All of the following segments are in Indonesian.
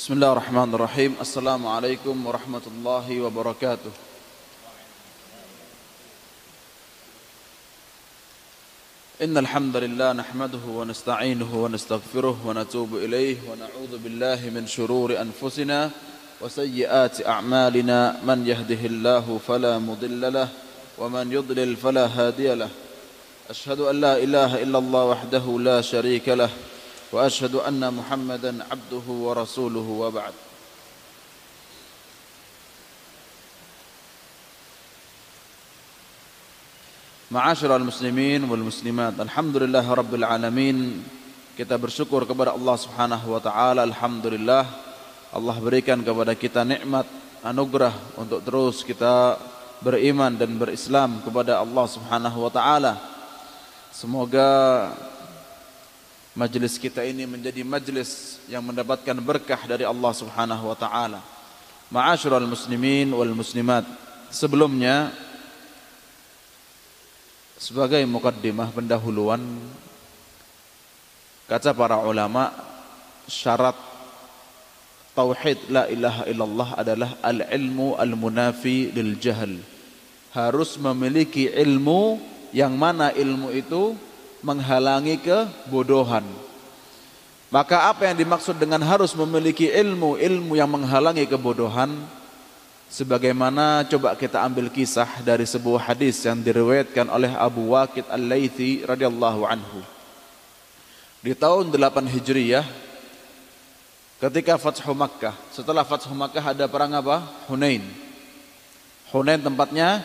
بسم الله الرحمن الرحيم السلام عليكم ورحمة الله وبركاته إن الحمد لله نحمده ونستعينه ونستغفره ونتوب إليه ونعوذ بالله من شرور أنفسنا وسيئات أعمالنا من يهده الله فلا مضل له ومن يضلل فلا هادي له أشهد أن لا إله إلا الله وحده لا شريك له وأشهد أن محمدا عبده ورسوله وبعد Ma'asyiral muslimin wal muslimat Alhamdulillah rabbil alamin Kita bersyukur kepada Allah subhanahu wa ta'ala Alhamdulillah Allah berikan kepada kita nikmat anugerah Untuk terus kita beriman dan berislam kepada Allah subhanahu wa ta'ala Semoga Majlis kita ini menjadi majlis yang mendapatkan berkah dari Allah subhanahu wa ta'ala. Ma'asyiral muslimin wal muslimat Sebelumnya sebagai mukaddimah pendahuluan kata para ulama syarat tauhid la ilaha illallah adalah al-ilmu al-munafi lil jahl harus memiliki ilmu yang mana ilmu itu menghalangi kebodohan maka apa yang dimaksud dengan harus memiliki ilmu ilmu yang menghalangi kebodohan Sebagaimana coba kita ambil kisah dari sebuah hadis yang diriwayatkan oleh Abu Waqid Al-Laythi radhiyallahu anhu. Di tahun 8 Hijriyah ketika Fathu Makkah, setelah Fathu Makkah ada perang apa? Hunain. Hunain tempatnya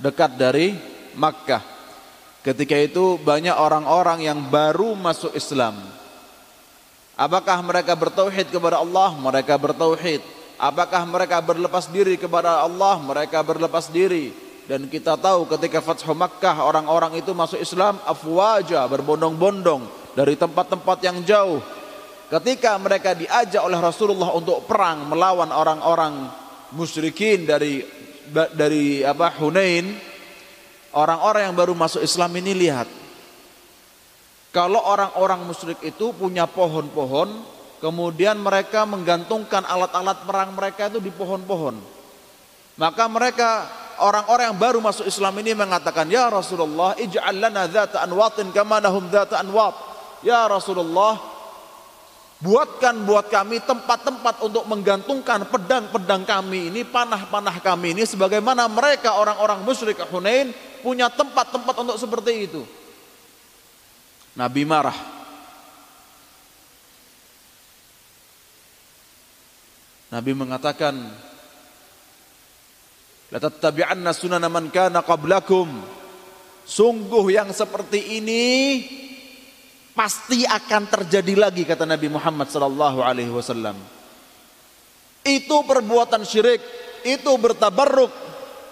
dekat dari Makkah. Ketika itu banyak orang-orang yang baru masuk Islam. Apakah mereka bertauhid kepada Allah? Mereka bertauhid. Apakah mereka berlepas diri kepada Allah? Mereka berlepas diri. Dan kita tahu ketika Fathu Makkah orang-orang itu masuk Islam afwaja berbondong-bondong dari tempat-tempat yang jauh. Ketika mereka diajak oleh Rasulullah untuk perang melawan orang-orang musyrikin dari dari apa Hunain, orang-orang yang baru masuk Islam ini lihat kalau orang-orang musyrik itu punya pohon-pohon Kemudian mereka menggantungkan alat-alat perang mereka itu di pohon-pohon. Maka mereka orang-orang yang baru masuk Islam ini mengatakan, "Ya Rasulullah, ij'al lana dzata anwatin kama lahum dzata anwat." Ya Rasulullah, buatkan buat kami tempat-tempat untuk menggantungkan pedang-pedang kami ini, panah-panah kami ini sebagaimana mereka orang-orang musyrik Hunain punya tempat-tempat untuk seperti itu. Nabi marah Nabi mengatakan La tattabi'anna sunana man kana qablakum Sungguh yang seperti ini pasti akan terjadi lagi kata Nabi Muhammad sallallahu alaihi wasallam. Itu perbuatan syirik, itu bertabarruk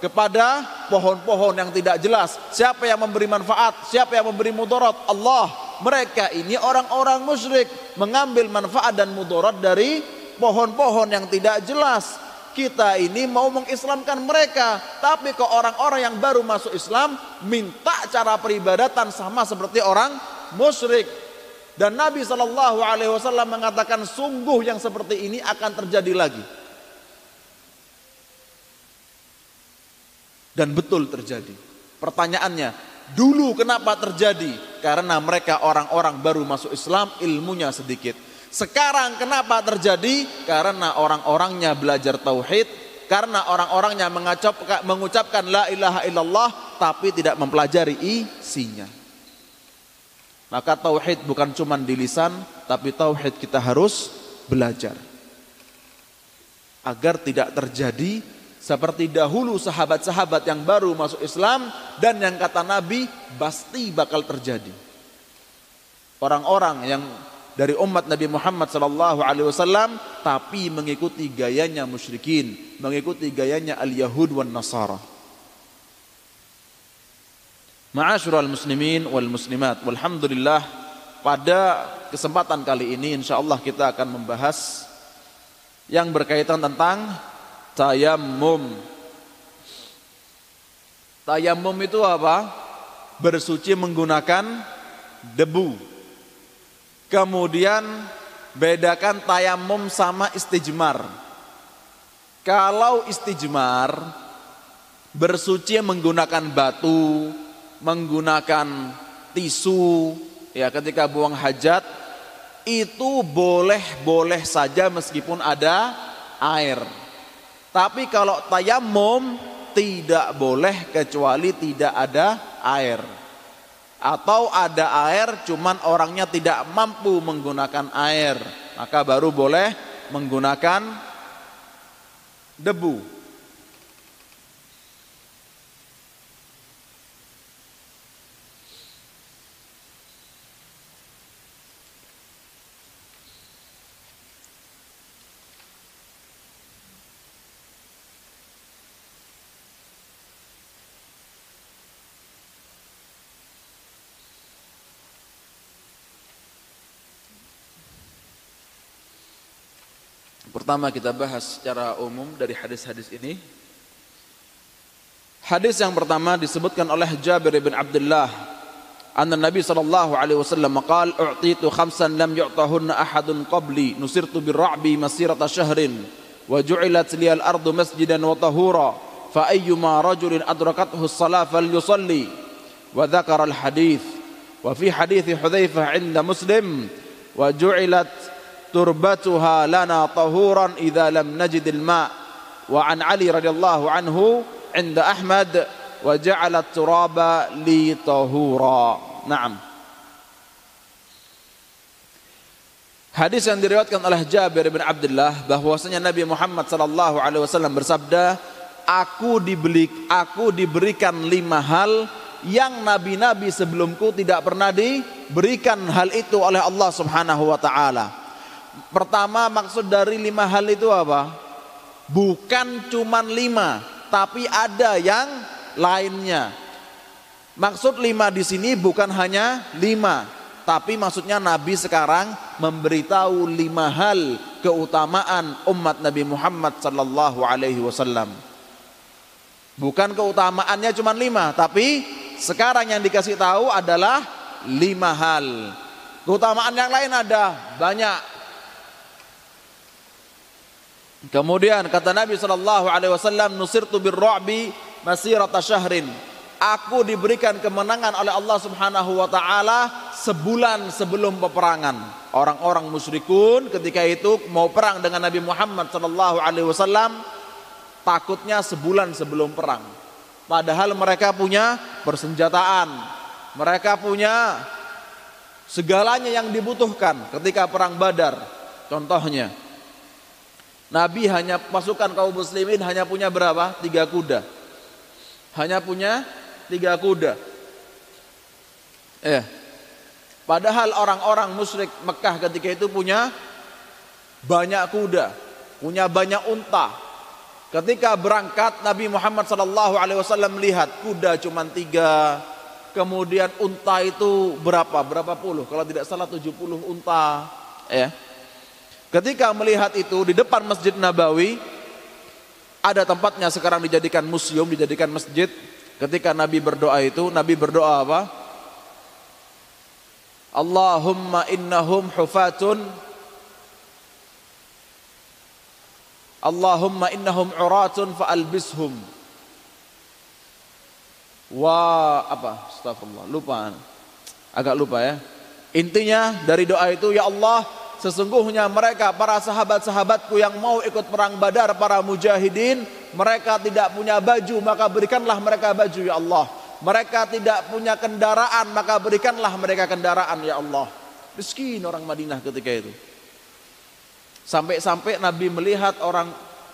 kepada pohon-pohon yang tidak jelas. Siapa yang memberi manfaat, siapa yang memberi mudarat? Allah. Mereka ini orang-orang musyrik mengambil manfaat dan mudarat dari pohon-pohon yang tidak jelas. Kita ini mau mengislamkan mereka, tapi ke orang-orang yang baru masuk Islam minta cara peribadatan sama seperti orang musyrik. Dan Nabi Shallallahu Alaihi Wasallam mengatakan sungguh yang seperti ini akan terjadi lagi. Dan betul terjadi. Pertanyaannya, dulu kenapa terjadi? Karena mereka orang-orang baru masuk Islam, ilmunya sedikit sekarang kenapa terjadi? Karena orang-orangnya belajar tauhid, karena orang-orangnya mengucapkan la ilaha illallah tapi tidak mempelajari isinya. Maka tauhid bukan cuma di lisan, tapi tauhid kita harus belajar. Agar tidak terjadi seperti dahulu sahabat-sahabat yang baru masuk Islam dan yang kata Nabi pasti bakal terjadi. Orang-orang yang dari umat Nabi Muhammad sallallahu alaihi wasallam tapi mengikuti gayanya musyrikin, mengikuti gayanya al-yahud wan nasara. Ma'asyiral muslimin wal muslimat, walhamdulillah pada kesempatan kali ini insyaallah kita akan membahas yang berkaitan tentang tayammum. Tayammum itu apa? Bersuci menggunakan debu kemudian bedakan tayamum sama istijmar. Kalau istijmar bersuci menggunakan batu, menggunakan tisu, ya ketika buang hajat itu boleh-boleh saja meskipun ada air. Tapi kalau tayamum tidak boleh kecuali tidak ada air. Atau ada air cuman orangnya tidak mampu menggunakan air, maka baru boleh menggunakan debu. Pertama kita bahas secara umum dari hadis-hadis ini. Hadis yang pertama disebutkan oleh Jabir bin Abdullah anna Nabi sallallahu alaihi wasallam qaal u'titu khamsan lam yu'tahunna ahadun qabli nusirtu birra'bi masirata syahrin wa ju'ilat liyal ardu masjidan wa tahura fa ayyuma rajulin adrakathu as-salah falyusalli wa dzakara al-hadits wa fi hadits Hudzaifah 'inda Muslim wa ju'ilat turbatuha lana tahuran idza lam najid al-ma' wa an Ali radhiyallahu anhu inda Ahmad wa ja'ala turaba li tahura. Naam. Hadis yang diriwayatkan oleh Jabir bin Abdullah bahwasanya Nabi Muhammad sallallahu alaihi wasallam bersabda, "Aku dibeli aku diberikan lima hal yang nabi-nabi sebelumku tidak pernah diberikan hal itu oleh Allah Subhanahu wa taala." Pertama maksud dari lima hal itu apa? Bukan cuman lima, tapi ada yang lainnya. Maksud lima di sini bukan hanya lima, tapi maksudnya Nabi sekarang memberitahu lima hal keutamaan umat Nabi Muhammad sallallahu alaihi wasallam. Bukan keutamaannya cuma lima, tapi sekarang yang dikasih tahu adalah lima hal. Keutamaan yang lain ada banyak, Kemudian kata Nabi sallallahu alaihi wasallam nusirtu birru'bi masirata syahrin. Aku diberikan kemenangan oleh Allah Subhanahu wa taala sebulan sebelum peperangan. Orang-orang musyrikun ketika itu mau perang dengan Nabi Muhammad sallallahu alaihi wasallam takutnya sebulan sebelum perang. Padahal mereka punya persenjataan. Mereka punya segalanya yang dibutuhkan ketika perang Badar. Contohnya, Nabi hanya pasukan kaum muslimin hanya punya berapa? Tiga kuda. Hanya punya tiga kuda. Eh, padahal orang-orang musyrik Mekah ketika itu punya banyak kuda, punya banyak unta. Ketika berangkat Nabi Muhammad Sallallahu Alaihi Wasallam melihat kuda cuma tiga, kemudian unta itu berapa? Berapa puluh? Kalau tidak salah tujuh puluh unta. Ya. Ketika melihat itu di depan Masjid Nabawi ada tempatnya sekarang dijadikan museum, dijadikan masjid. Ketika Nabi berdoa itu, Nabi berdoa apa? Allahumma innahum hufatun. Allahumma innahum uratun fa'albishum. Wa apa? Astagfirullah lupa. Agak lupa ya. Intinya dari doa itu ya Allah Sesungguhnya mereka para sahabat-sahabatku yang mau ikut perang Badar para mujahidin, mereka tidak punya baju, maka berikanlah mereka baju ya Allah. Mereka tidak punya kendaraan, maka berikanlah mereka kendaraan ya Allah. Miskin orang Madinah ketika itu. Sampai-sampai Nabi melihat orang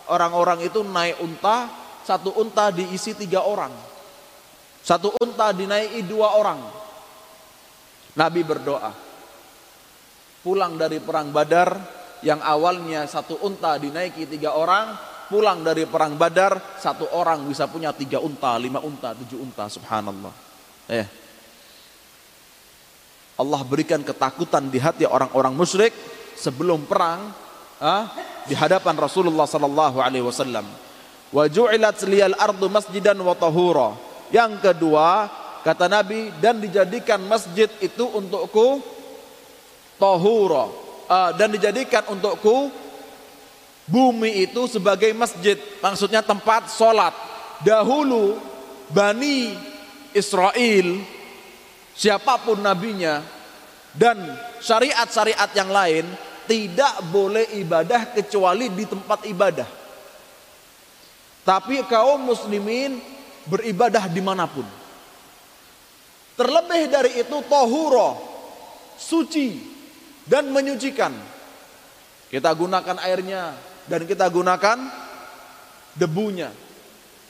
orang-orang itu naik unta, satu unta diisi tiga orang. Satu unta dinaiki dua orang. Nabi berdoa, pulang dari perang Badar yang awalnya satu unta dinaiki tiga orang pulang dari perang Badar satu orang bisa punya tiga unta lima unta tujuh unta subhanallah. Eh. Allah berikan ketakutan di hati orang-orang musyrik sebelum perang ah, di hadapan Rasulullah sallallahu alaihi wasallam. Wa ju'ilat liyal ardu masjidan wa tahura. Yang kedua kata Nabi dan dijadikan masjid itu untukku tahura. Uh, dan dijadikan untukku bumi itu sebagai masjid. Maksudnya tempat sholat. Dahulu Bani Israel siapa pun nabinya dan syariat-syariat yang lain tidak boleh ibadah kecuali di tempat ibadah. Tapi kaum muslimin beribadah di mana pun. Terlebih dari itu tohuro suci dan menyucikan kita gunakan airnya dan kita gunakan debunya.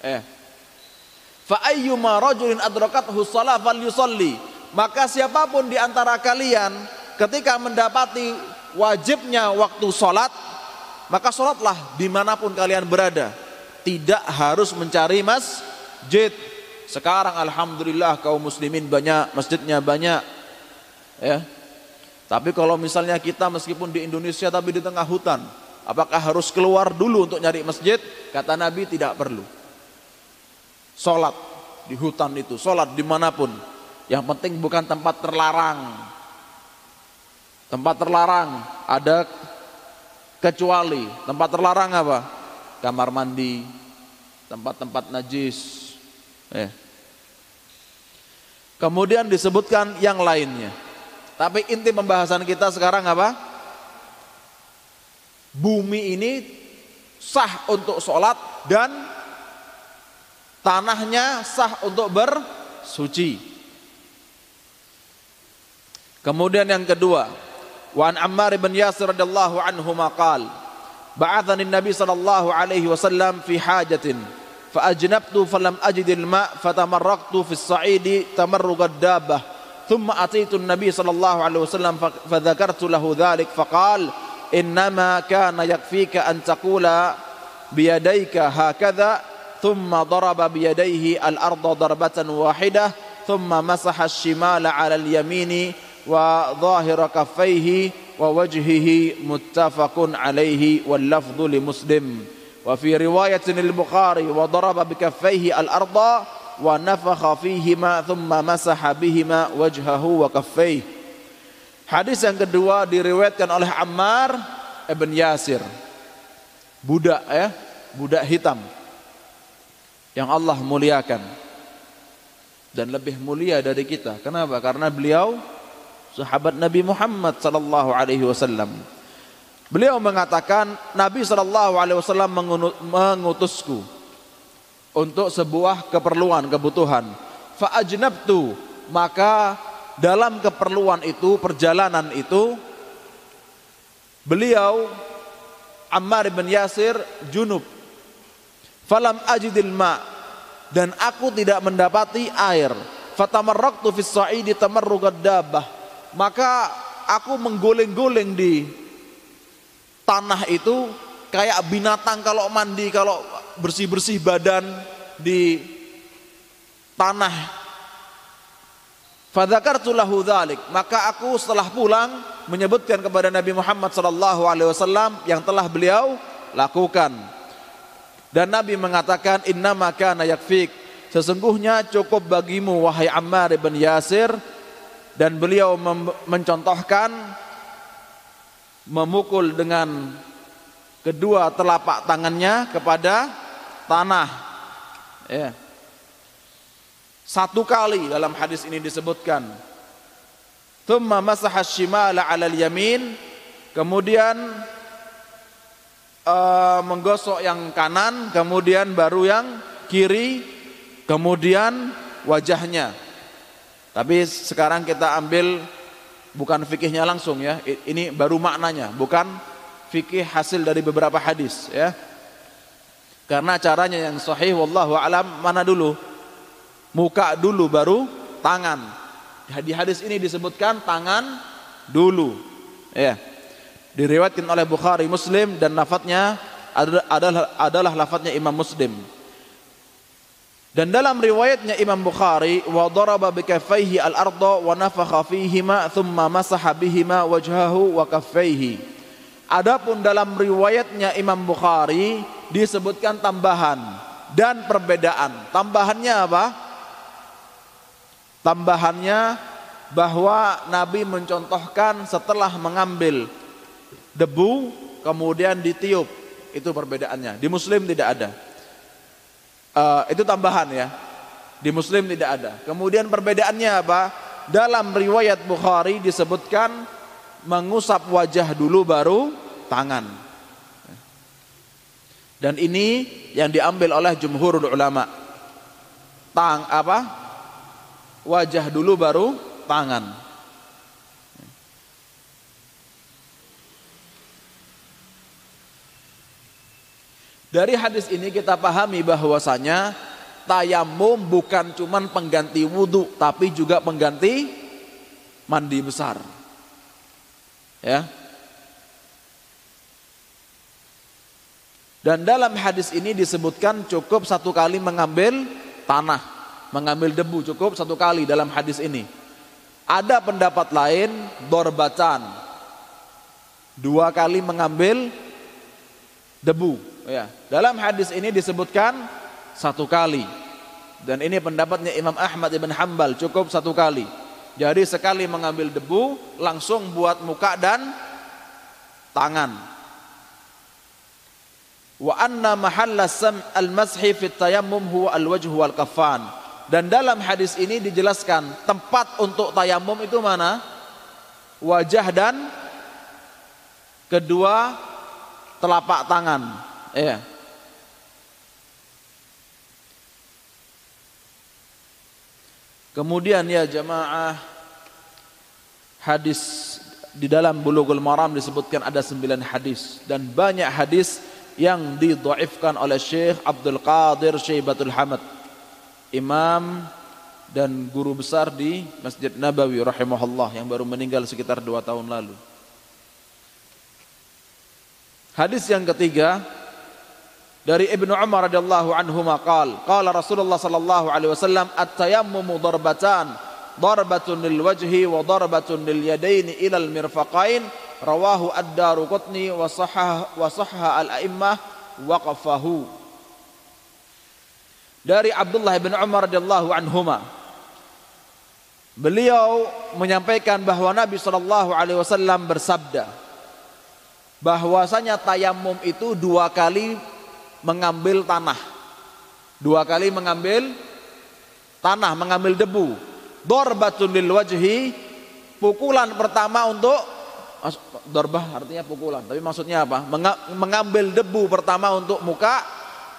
Eh. Fa ayyuma rajulin adrakathu shalah falyusalli. Maka siapa pun di antara kalian ketika mendapati wajibnya waktu sholat, maka sholatlah di mana pun kalian berada. Tidak harus mencari masjid. Sekarang alhamdulillah kaum muslimin banyak, masjidnya banyak. Ya. Tapi kalau misalnya kita meskipun di Indonesia tapi di tengah hutan, Apakah harus keluar dulu untuk nyari masjid? Kata Nabi tidak perlu. Sholat di hutan itu, sholat di mana pun. Yang penting bukan tempat terlarang. Tempat terlarang ada kecuali. Tempat terlarang apa? Kamar mandi, tempat-tempat najis. Eh. Kemudian disebutkan yang lainnya. Tapi inti pembahasan kita sekarang apa? Bumi ini sah untuk sholat dan tanahnya sah untuk bersuci. Kemudian yang kedua, wa an Ammar bin Yasir radhiyallahu anhu maqal, ba'athani Nabi sallallahu alaihi wasallam fi hajatin, fa ajnabtu falam ajidil ma' fatamarraqtu as-sa'idi tamarruqad dabbah. ثم أتيت النبي صلى الله عليه وسلم فذكرت له ذلك فقال إنما كان يكفيك أن تقول بيديك هكذا ثم ضرب بيديه الأرض ضربة واحدة ثم مسح الشمال على اليمين وظاهر كفيه ووجهه متفق عليه واللفظ لمسلم. وفي رواية البخاري وضرب بكفيه الأرض wa nafakha fihima thumma masaha bihima wajhahu wa kaffayhi Hadis yang kedua diriwayatkan oleh Ammar ibn Yasir. Budak ya, budak hitam. Yang Allah muliakan. Dan lebih mulia dari kita. Kenapa? Karena beliau sahabat Nabi Muhammad sallallahu alaihi wasallam. Beliau mengatakan Nabi sallallahu alaihi wasallam mengutusku untuk sebuah keperluan, kebutuhan. Fa ajnabtu, maka dalam keperluan itu, perjalanan itu, beliau Ammar bin Yasir junub. Falam ajidil ma dan aku tidak mendapati air. Fatamarraktu fis sa'idi dabah. Maka aku mengguling-guling di tanah itu kayak binatang kalau mandi, kalau bersih-bersih badan di tanah. Fadzakartu maka aku setelah pulang menyebutkan kepada Nabi Muhammad sallallahu alaihi wasallam yang telah beliau lakukan. Dan Nabi mengatakan innama yakfik, sesungguhnya cukup bagimu wahai Ammar bin Yasir. Dan beliau mencontohkan memukul dengan kedua telapak tangannya kepada tanah. Ya. Satu kali dalam hadis ini disebutkan. Thumma masaha shimala 'alal yamin, kemudian uh, menggosok yang kanan, kemudian baru yang kiri, kemudian wajahnya. Tapi sekarang kita ambil bukan fikihnya langsung ya. Ini baru maknanya, bukan fikih hasil dari beberapa hadis ya. Karena caranya yang sahih wallahu alam mana dulu? muka dulu baru tangan. Di hadis ini disebutkan tangan dulu. Ya. Diriwayatkan oleh Bukhari Muslim dan lafadznya adalah adalah lafadznya Imam Muslim. Dan dalam riwayatnya Imam Bukhari wa daraba bi kaffaihi al-ardha wa nafakha fihima thumma masaha bihima wajhahu wa kaffaihi. Adapun dalam riwayatnya Imam Bukhari disebutkan tambahan dan perbedaan. Tambahannya apa? Tambahannya bahwa Nabi mencontohkan setelah mengambil debu kemudian ditiup. Itu perbedaannya. Di Muslim tidak ada. Uh, itu tambahan ya. Di Muslim tidak ada. Kemudian perbedaannya apa? Dalam riwayat Bukhari disebutkan mengusap wajah dulu baru tangan. Dan ini yang diambil oleh jumhurul ulama. Tang apa? Wajah dulu baru tangan. Dari hadis ini kita pahami bahwasanya tayamum bukan cuman pengganti wudhu tapi juga pengganti mandi besar ya dan dalam hadis ini disebutkan cukup satu kali mengambil tanah mengambil debu cukup satu kali dalam hadis ini ada pendapat lain dorbatan dua kali mengambil debu ya dalam hadis ini disebutkan satu kali. Dan ini pendapatnya Imam Ahmad ibn Hambal cukup satu kali. Jadi sekali mengambil debu langsung buat muka dan tangan. Wa anna mahalla al-mashi fi tayammum huwa al-wajh wal kafan. Dan dalam hadis ini dijelaskan tempat untuk tayamum itu mana? Wajah dan kedua telapak tangan. Ya. Kemudian ya jamaah hadis di dalam Bulughul Maram disebutkan ada sembilan hadis dan banyak hadis yang didhaifkan oleh Syekh Abdul Qadir Syaibatul Hamad imam dan guru besar di Masjid Nabawi rahimahullah yang baru meninggal sekitar dua tahun lalu. Hadis yang ketiga dari Ibnu Umar radhiyallahu anhu maqal qala Rasulullah sallallahu alaihi wasallam at-tayammumu darbatan darbatun lil wajhi wa darbatun lil yadaini ila al mirfaqain rawahu ad-Daruqutni wa sahha wa sahha al-a'immah waqafahu dari Abdullah bin Umar radhiyallahu anhuma beliau menyampaikan bahwa Nabi sallallahu alaihi wasallam bersabda bahwasanya tayamum itu dua kali mengambil tanah. Dua kali mengambil tanah, mengambil debu. Dorbatun lil wajhi, pukulan pertama untuk dorbah artinya pukulan, tapi maksudnya apa? Mengambil debu pertama untuk muka,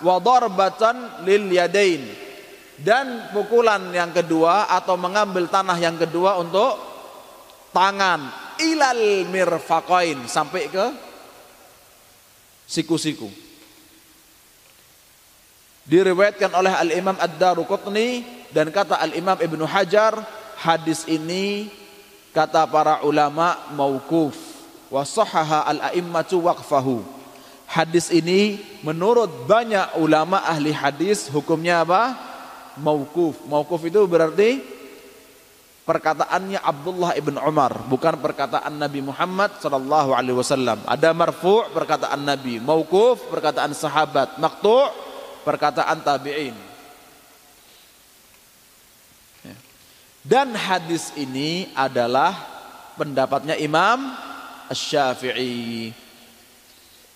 wa darbatan lil yadain. Dan pukulan yang kedua atau mengambil tanah yang kedua untuk tangan ilal mirfaqain sampai ke siku-siku diriwayatkan oleh Al-Imam Ad-Daruqutni dan kata Al-Imam Ibnu Hajar hadis ini kata para ulama mauquf. Wa sahaha al-a'immatu waqfahu. Hadis ini menurut banyak ulama ahli hadis hukumnya apa? Mauquf. Mauquf itu berarti perkataannya Abdullah ibn Umar bukan perkataan Nabi Muhammad sallallahu alaihi wasallam. Ada marfu' perkataan Nabi mauquf perkataan sahabat maqtu' perkataan tabi'in. Dan hadis ini adalah pendapatnya Imam Syafi'i.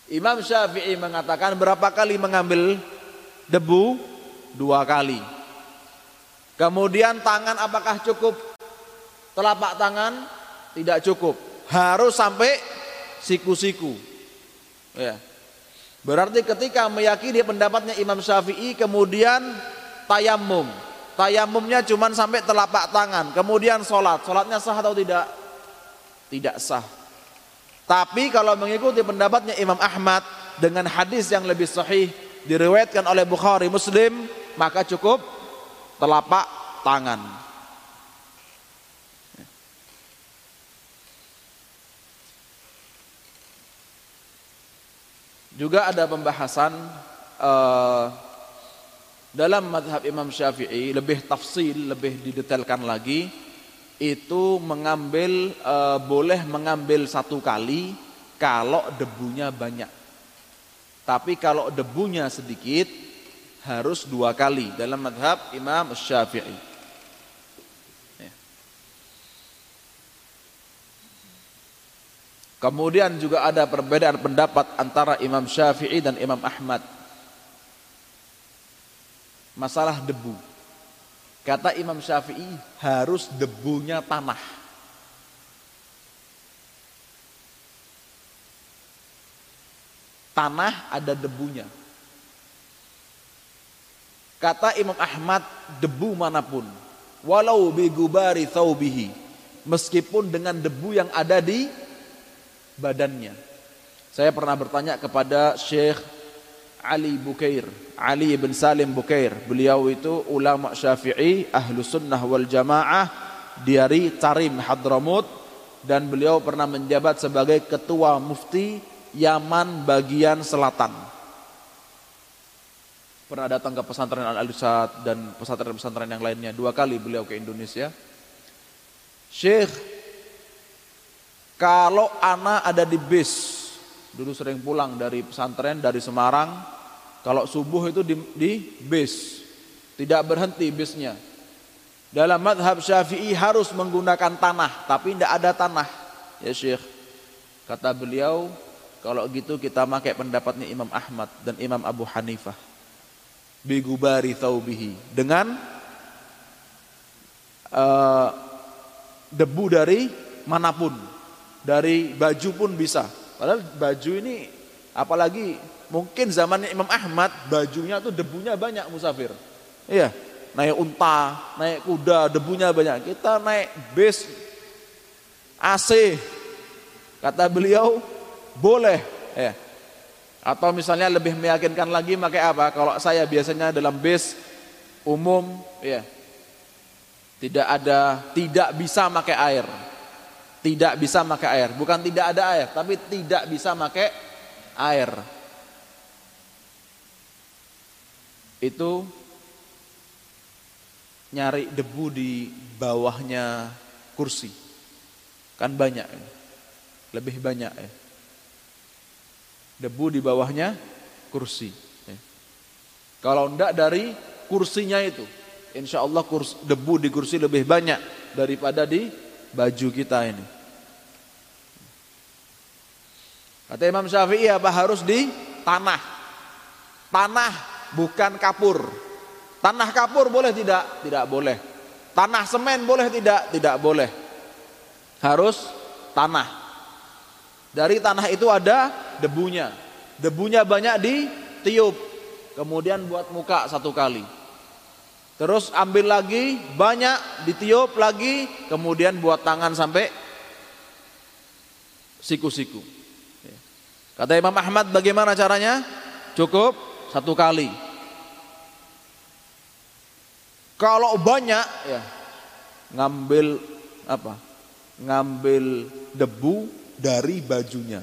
Imam Syafi'i mengatakan berapa kali mengambil debu? Dua kali. Kemudian tangan apakah cukup? Telapak tangan tidak cukup. Harus sampai siku-siku. Ya. Berarti ketika meyakini pendapatnya Imam Syafi'i kemudian tayamum. Tayamumnya cuma sampai telapak tangan. Kemudian sholat. Sholatnya sah atau tidak? Tidak sah. Tapi kalau mengikuti pendapatnya Imam Ahmad dengan hadis yang lebih sahih diriwayatkan oleh Bukhari Muslim maka cukup telapak tangan. Juga ada pembahasan uh, dalam madhab Imam Syafi'i lebih tafsil, lebih didetailkan lagi itu mengambil uh, boleh mengambil satu kali kalau debunya banyak. Tapi kalau debunya sedikit harus dua kali dalam madhab Imam Syafi'i. Ya. Kemudian juga ada perbedaan pendapat antara Imam Syafi'i dan Imam Ahmad. Masalah debu. Kata Imam Syafi'i harus debunya tanah. Tanah ada debunya. Kata Imam Ahmad debu mana pun. Walau bigubari thawbihi. Meskipun dengan debu yang ada di badannya. Saya pernah bertanya kepada Syekh Ali Bukair, Ali bin Salim Bukair. Beliau itu ulama Syafi'i, ahlu sunnah wal jamaah dari Tarim Hadramut dan beliau pernah menjabat sebagai ketua mufti Yaman bagian selatan. Pernah datang ke pesantren Al Alisat dan pesantren-pesantren yang lainnya dua kali beliau ke Indonesia. Syekh kalau anak ada di bis, dulu sering pulang dari pesantren dari Semarang, kalau subuh itu di, di bis, tidak berhenti bisnya. Dalam madhab syafi'i harus menggunakan tanah, tapi tidak ada tanah. Ya Syekh, kata beliau, kalau gitu kita pakai pendapatnya Imam Ahmad dan Imam Abu Hanifah. Bigubari thaubihi. Dengan uh, debu dari mana pun dari baju pun bisa. Padahal baju ini apalagi mungkin zamannya Imam Ahmad bajunya tuh debunya banyak musafir. Iya, naik unta, naik kuda, debunya banyak. Kita naik bis AC. Kata beliau boleh, ya. Atau misalnya lebih meyakinkan lagi pakai apa? Kalau saya biasanya dalam bis umum, ya. Tidak ada, tidak bisa pakai air tidak bisa pakai air. Bukan tidak ada air, tapi tidak bisa pakai air. Itu nyari debu di bawahnya kursi. Kan banyak ya. Lebih banyak ya. Debu di bawahnya kursi. Ya. Kalau enggak dari kursinya itu. Insya Allah debu di kursi lebih banyak daripada di baju kita ini. Kata Imam Syafi'i apa harus di tanah. Tanah bukan kapur. Tanah kapur boleh tidak? Tidak boleh. Tanah semen boleh tidak? Tidak boleh. Harus tanah. Dari tanah itu ada debunya. Debunya banyak di tiup. Kemudian buat muka satu kali. Terus ambil lagi, banyak, ditiup lagi, kemudian buat tangan sampai siku-siku. Kata Imam Ahmad bagaimana caranya? Cukup satu kali. Kalau banyak ya ngambil apa? Ngambil debu dari bajunya.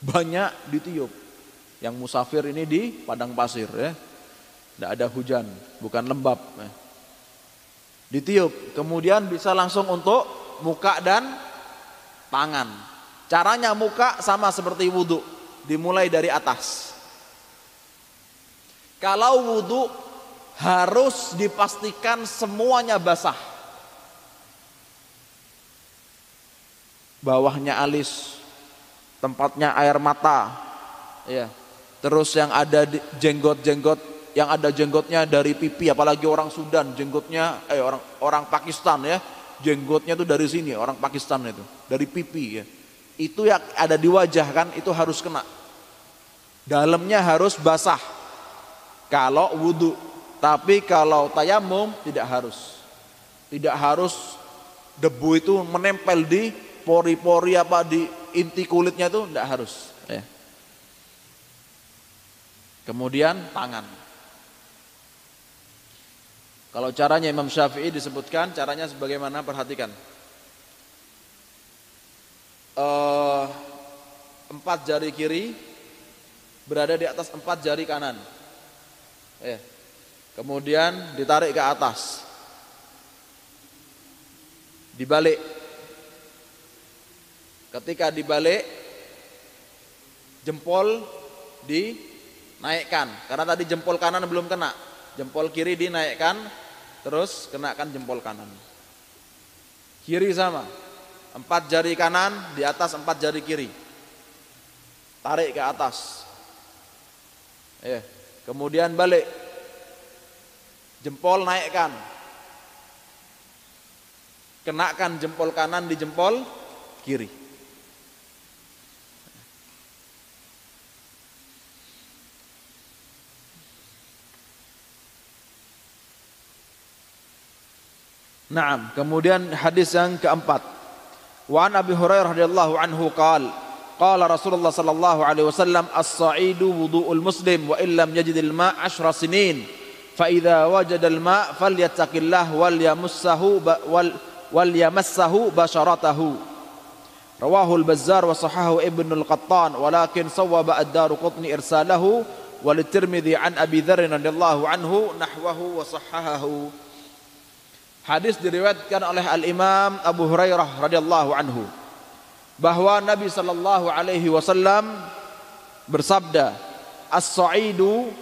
Banyak ditiup. Yang musafir ini di padang pasir ya tidak ada hujan, bukan lembab. Eh. Ditiup, kemudian bisa langsung untuk muka dan tangan. Caranya muka sama seperti wudhu, dimulai dari atas. Kalau wudhu harus dipastikan semuanya basah. Bawahnya alis, tempatnya air mata, ya. Terus yang ada jenggot-jenggot yang ada jenggotnya dari pipi apalagi orang Sudan jenggotnya eh orang orang Pakistan ya jenggotnya itu dari sini orang Pakistan itu dari pipi ya itu yang ada di wajah kan itu harus kena dalamnya harus basah. Kalau wudhu tapi kalau tayamum tidak harus. Tidak harus debu itu menempel di pori-pori apa di inti kulitnya itu tidak harus. Ya. kemudian tangan. Kalau caranya Imam Syafi'i disebutkan, caranya sebagaimana? Perhatikan. Uh, empat jari kiri berada di atas empat jari kanan. Eh, kemudian ditarik ke atas. Dibalik. Ketika dibalik, jempol dinaikkan. Karena tadi jempol kanan belum kena. Jempol kiri dinaikkan, terus kenakan jempol kanan. Kiri sama. Empat jari kanan di atas empat jari kiri. tarik ke atas. Ya, kemudian balik. Jempol naikkan. Kenakan jempol kanan di jempol kiri. Naam, kemudian hadis yang keempat. Wa an Abi Hurairah radhiyallahu anhu qala Rasulullah sallallahu alaihi wasallam as-sa'idu wudu'ul muslim wa illam yajidil ma' ashra sinin fa idza wajada al-ma' falyattaqillah wal yamassahu wal wal yamassahu basharatahu rawahu al-bazzar wa sahahu ibn al-qattan walakin sawwaba ad-daruqutni irsalahu wa litirmidhi an abi dharr radhiyallahu anhu nahwahu wa sahahahu Hadis diriwayatkan oleh Al Imam Abu Hurairah radhiyallahu anhu bahwa Nabi sallallahu alaihi wasallam bersabda, "As-sa'idu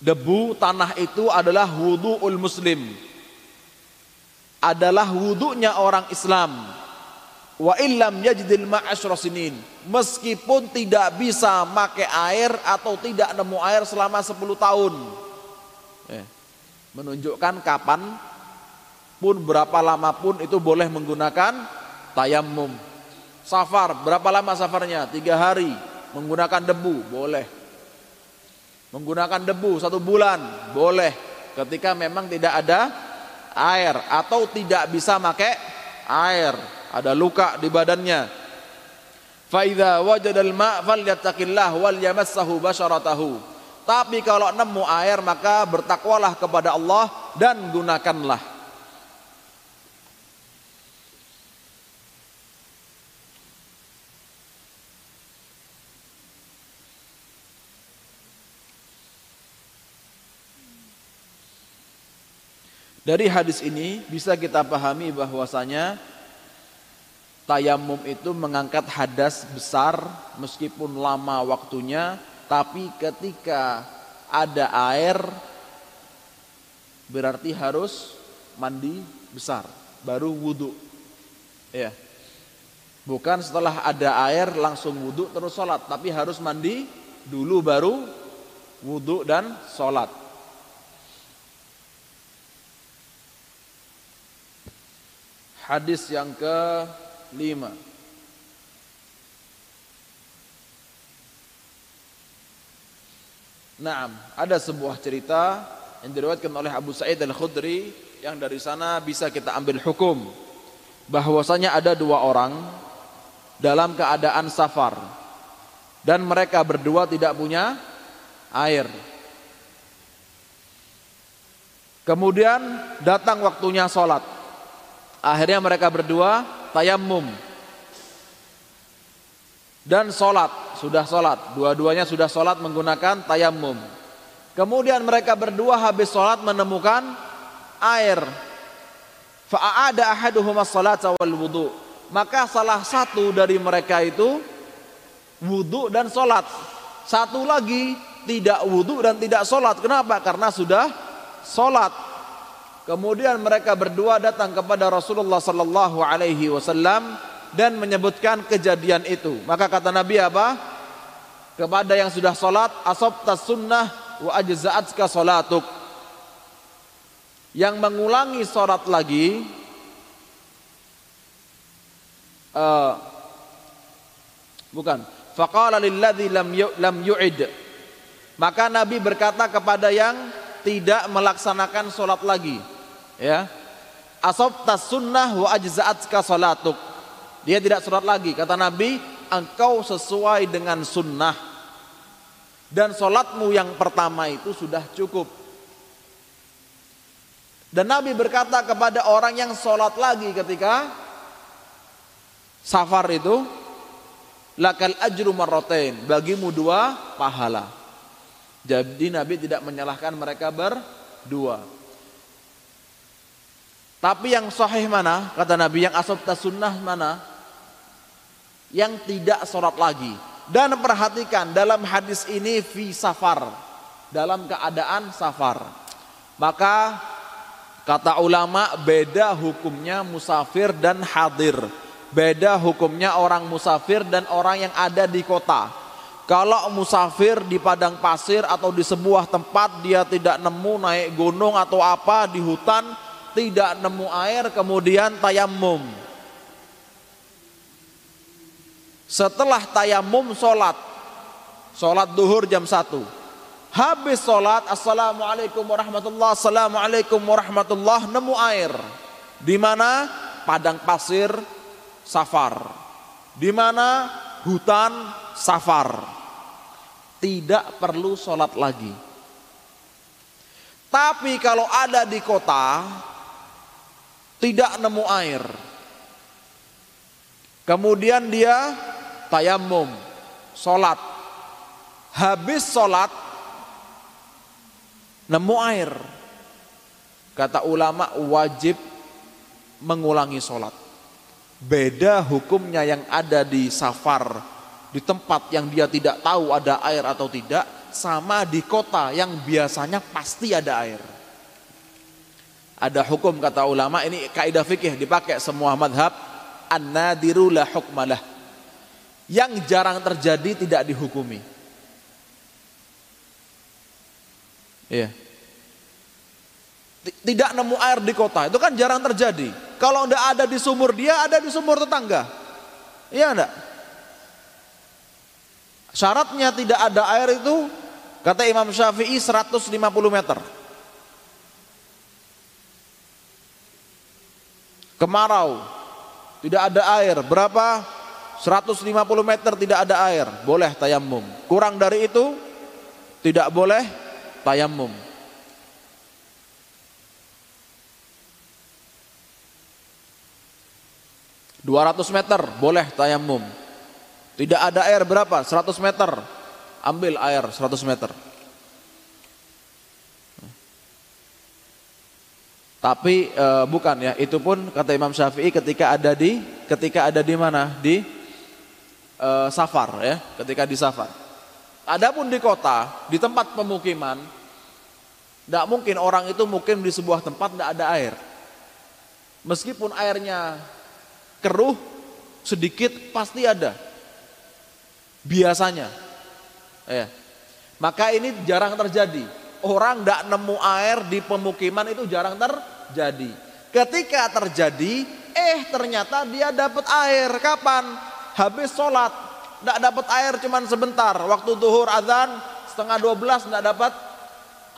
debu tanah itu adalah wudu'ul muslim." Adalah wudunya orang Islam. Wa illam yajidil ma'asyra sinin. Meskipun tidak bisa pakai air atau tidak nemu air selama 10 tahun. Eh menunjukkan kapan pun berapa lama pun itu boleh menggunakan tayamum. Safar, berapa lama safarnya? Tiga hari. Menggunakan debu, boleh. Menggunakan debu satu bulan, boleh. Ketika memang tidak ada air atau tidak bisa pakai air, ada luka di badannya. Faida wajadal ma' falyattaqillah wal yamassahu basharatahu tapi kalau nemu air maka bertakwalah kepada Allah dan gunakanlah. Dari hadis ini bisa kita pahami bahwasanya tayamum itu mengangkat hadas besar meskipun lama waktunya tapi ketika ada air berarti harus mandi besar baru wudhu. Ya. Bukan setelah ada air langsung wudhu terus sholat, tapi harus mandi dulu baru wudhu dan sholat. Hadis yang ke lima. Naam, ada sebuah cerita yang diriwayatkan oleh Abu Sa'id Al-Khudri yang dari sana bisa kita ambil hukum bahwasanya ada dua orang dalam keadaan safar dan mereka berdua tidak punya air. Kemudian datang waktunya sholat. Akhirnya mereka berdua tayamum dan sholat sudah sholat. Dua-duanya sudah sholat menggunakan tayamum kemudian mereka berdua habis sholat menemukan air. Fa'ada ahaduhum as-salat wal wudu. Maka salah satu dari mereka itu wudu dan sholat. Satu lagi tidak wudu dan tidak sholat. Kenapa? Karena sudah sholat kemudian mereka berdua datang kepada Rasulullah sallallahu alaihi wasallam dan menyebutkan kejadian itu. Maka kata Nabi apa? Kepada yang sudah sholat, tas sunnah wa ajza'atka sholatuk. Yang mengulangi sholat lagi, uh, bukan. Faqala lilladzi lam lam yu'id. Maka Nabi berkata kepada yang tidak melaksanakan sholat lagi, ya. tas sunnah wa ajza'atka sholatuk dia tidak sholat lagi. Kata Nabi, engkau sesuai dengan sunnah. Dan sholatmu yang pertama itu sudah cukup. Dan Nabi berkata kepada orang yang sholat lagi ketika safar itu, lakal ajru marrotain, bagimu dua pahala. Jadi Nabi tidak menyalahkan mereka berdua. Tapi yang sahih mana? Kata Nabi yang asabta sunnah mana? yang tidak sholat lagi. Dan perhatikan dalam hadis ini fi safar, dalam keadaan safar. Maka kata ulama beda hukumnya musafir dan hadir. Beda hukumnya orang musafir dan orang yang ada di kota. Kalau musafir di padang pasir atau di sebuah tempat dia tidak nemu naik gunung atau apa di hutan, tidak nemu air kemudian tayamum. Setelah tayamum sholat, sholat duhur jam 1. Habis sholat, assalamualaikum warahmatullah, assalamualaikum warahmatullah, nemu air. Di mana? Padang pasir, safar. Di mana hutan safar. Tidak perlu sholat lagi. Tapi kalau ada di kota, tidak nemu air. Kemudian dia tayamum, sholat. Habis sholat, nemu air. Kata ulama wajib mengulangi sholat. Beda hukumnya yang ada di safar di tempat yang dia tidak tahu ada air atau tidak sama di kota yang biasanya pasti ada air. Ada hukum kata ulama ini kaidah fikih dipakai semua madhab an-nadiru la hukmalah. Yang jarang terjadi tidak dihukumi. Iya. Tidak nemu air di kota itu kan jarang terjadi. Kalau tidak ada di sumur dia, ada di sumur tetangga. Iya enggak? Syaratnya tidak ada air itu kata Imam Syafi'i 150 meter. Kemarau, tidak ada air. Berapa? 150 meter tidak ada air. Boleh tayamum. Kurang dari itu tidak boleh tayamum. 200 meter boleh tayamum. Tidak ada air berapa? 100 meter. Ambil air 100 meter. Tapi e, bukan ya, itu pun kata Imam Syafi'i ketika ada di ketika ada di mana? Di e, safar ya, ketika di safar. Adapun di kota, di tempat pemukiman, tidak mungkin orang itu mungkin di sebuah tempat tidak ada air. Meskipun airnya keruh sedikit pasti ada. Biasanya. Ya. Maka ini jarang terjadi. Orang tidak nemu air di pemukiman itu jarang terjadi. Ketika terjadi, eh ternyata dia dapat air. Kapan? Habis sholat. Tidak dapat air cuman sebentar. Waktu duhur azan setengah 12 tidak dapat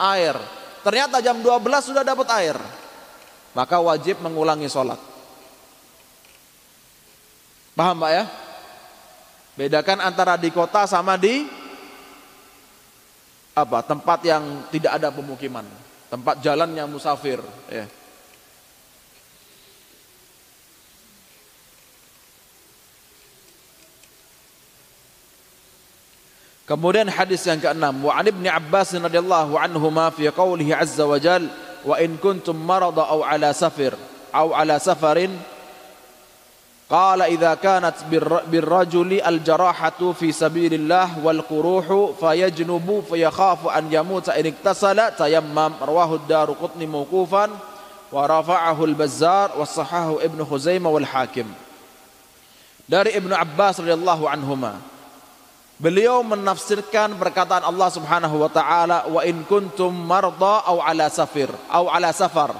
air. Ternyata jam 12 sudah dapat air. Maka wajib mengulangi sholat. Paham Pak ya? Bedakan antara di kota sama di apa? Tempat yang tidak ada pemukiman, tempat jalan yang musafir, ya. Kemudian hadis yang keenam, wa an Ibnu Abbas radhiyallahu anhuma fi qoulihi azza wa jal, wa in kuntum marada aw ala safir aw ala safarin Qala idza kanat birrajuli aljarahatu fi sabilillah wal quruhu fayajnubu fayakhafu an yamuta in iktasala tayammam rawahu ad-Daruqutni mawqufan wa rafa'ahu al-Bazzar wa sahahu Ibnu Khuzaimah wal Hakim. Dari Ibnu Abbas radhiyallahu anhuma. Beliau menafsirkan perkataan Allah Subhanahu wa taala wa in kuntum marda aw ala safir aw ala safar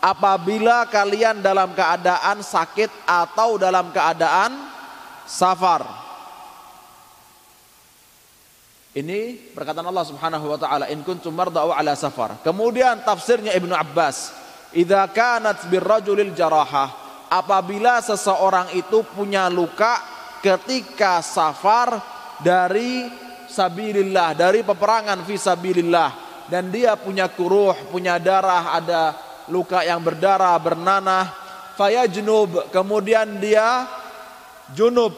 apabila kalian dalam keadaan sakit atau dalam keadaan safar. Ini perkataan Allah Subhanahu wa taala, "In kuntum marda ala safar." Kemudian tafsirnya Ibnu Abbas, "Idza kanat birrajulil jarahah." Apabila seseorang itu punya luka ketika safar dari sabilillah, dari peperangan fi sabilillah dan dia punya kuruh, punya darah, ada luka yang berdarah, bernanah, fayajnub, kemudian dia junub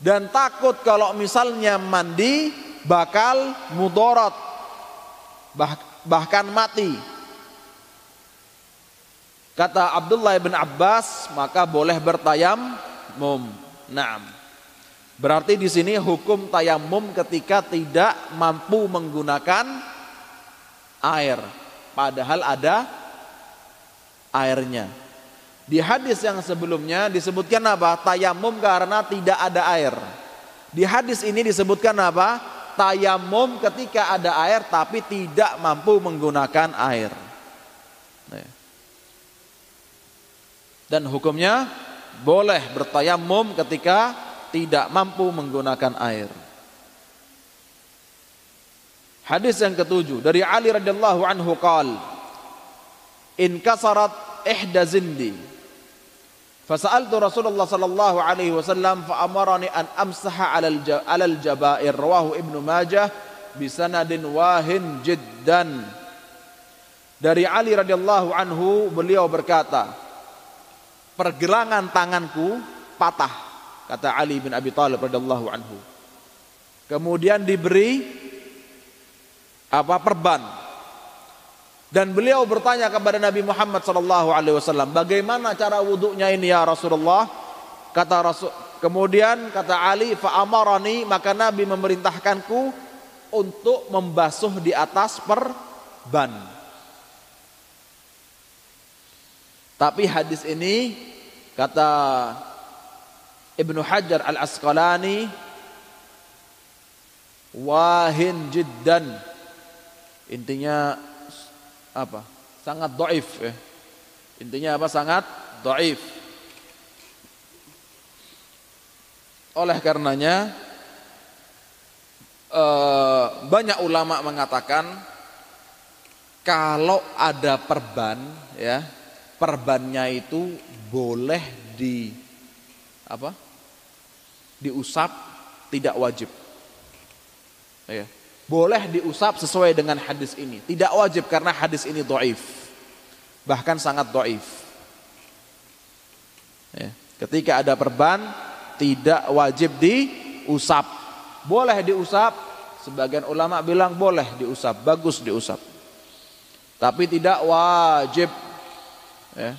dan takut kalau misalnya mandi bakal mudorot bahkan mati. Kata Abdullah bin Abbas, maka boleh bertayam mum. Naam. Berarti di sini hukum tayamum ketika tidak mampu menggunakan air padahal ada airnya. Di hadis yang sebelumnya disebutkan apa? Tayamum karena tidak ada air. Di hadis ini disebutkan apa? Tayamum ketika ada air tapi tidak mampu menggunakan air. Dan hukumnya boleh bertayamum ketika tidak mampu menggunakan air. Hadis yang ketujuh dari Ali radhiyallahu anhu qal In kasarat ihda zindi. Fasa'altu Rasulullah sallallahu alaihi wasallam fa amarani an amsaha 'alal alal jabair. Rawahu Ibnu Majah bisanadin wahin jiddan. Dari Ali radhiyallahu anhu beliau berkata pergelangan tanganku patah kata Ali bin Abi Thalib radhiyallahu anhu. Kemudian diberi apa perban. Dan beliau bertanya kepada Nabi Muhammad sallallahu alaihi wasallam, "Bagaimana cara wuduknya ini ya Rasulullah?" Kata Rasul, kemudian kata Ali, "Fa amarani," maka Nabi memerintahkanku untuk membasuh di atas perban. Tapi hadis ini kata Ibnu Hajar Al-Asqalani wahin jiddan Intinya apa? Sangat doif ya. Intinya apa? Sangat doif. Oleh karenanya eh, banyak ulama mengatakan kalau ada perban ya perbannya itu boleh di apa diusap tidak wajib ya boleh diusap sesuai dengan hadis ini. Tidak wajib karena hadis ini doif. Bahkan sangat doif. Ya. Ketika ada perban, tidak wajib diusap. Boleh diusap, sebagian ulama bilang boleh diusap, bagus diusap. Tapi tidak wajib. Ya.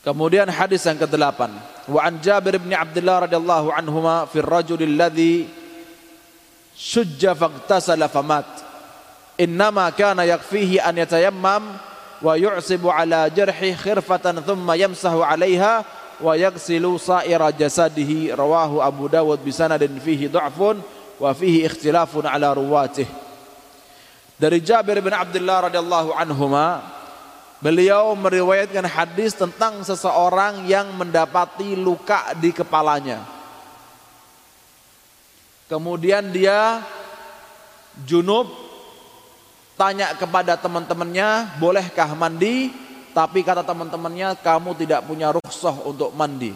Kemudian hadis yang ke-8. Wa an Jabir bin Abdullah radhiyallahu anhuma fi ar-rajul alladhi sujja faghtasala famat. Innama kana yakfihi an yatayammam wa yu'sibu ala jarhi khirfatan thumma yamsahu 'alaiha wa yaghsilu sa'ira jasadihi. Rawahu Abu Dawud bi sanadin fihi dha'fun wa fihi ikhtilafun ala ruwatih. Dari Jabir bin Abdullah radhiyallahu anhuma beliau meriwayatkan hadis tentang seseorang yang mendapati luka di kepalanya Kemudian dia junub tanya kepada teman-temannya, "Bolehkah mandi?" Tapi kata teman-temannya, "Kamu tidak punya rukhsah untuk mandi."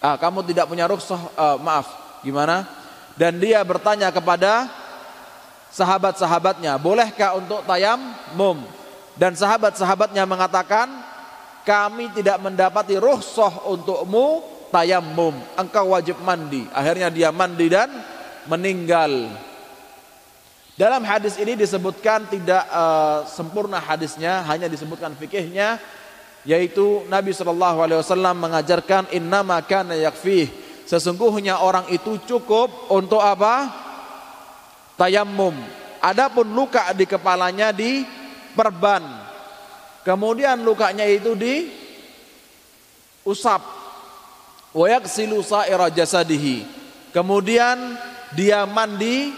Ah, kamu tidak punya rukhsah, uh, maaf, gimana? Dan dia bertanya kepada sahabat-sahabatnya, "Bolehkah untuk tayamum?" Dan sahabat-sahabatnya mengatakan, "Kami tidak mendapati rukhsah untukmu tayamum, engkau wajib mandi. Akhirnya dia mandi dan meninggal. Dalam hadis ini disebutkan tidak uh, sempurna hadisnya, hanya disebutkan fikihnya yaitu Nabi Shallallahu alaihi wasallam mengajarkan innama kana yakfih. Sesungguhnya orang itu cukup untuk apa? Tayamum. Adapun luka di kepalanya di perban. Kemudian lukanya itu di usap wa sa'ira jasadihi. Kemudian dia mandi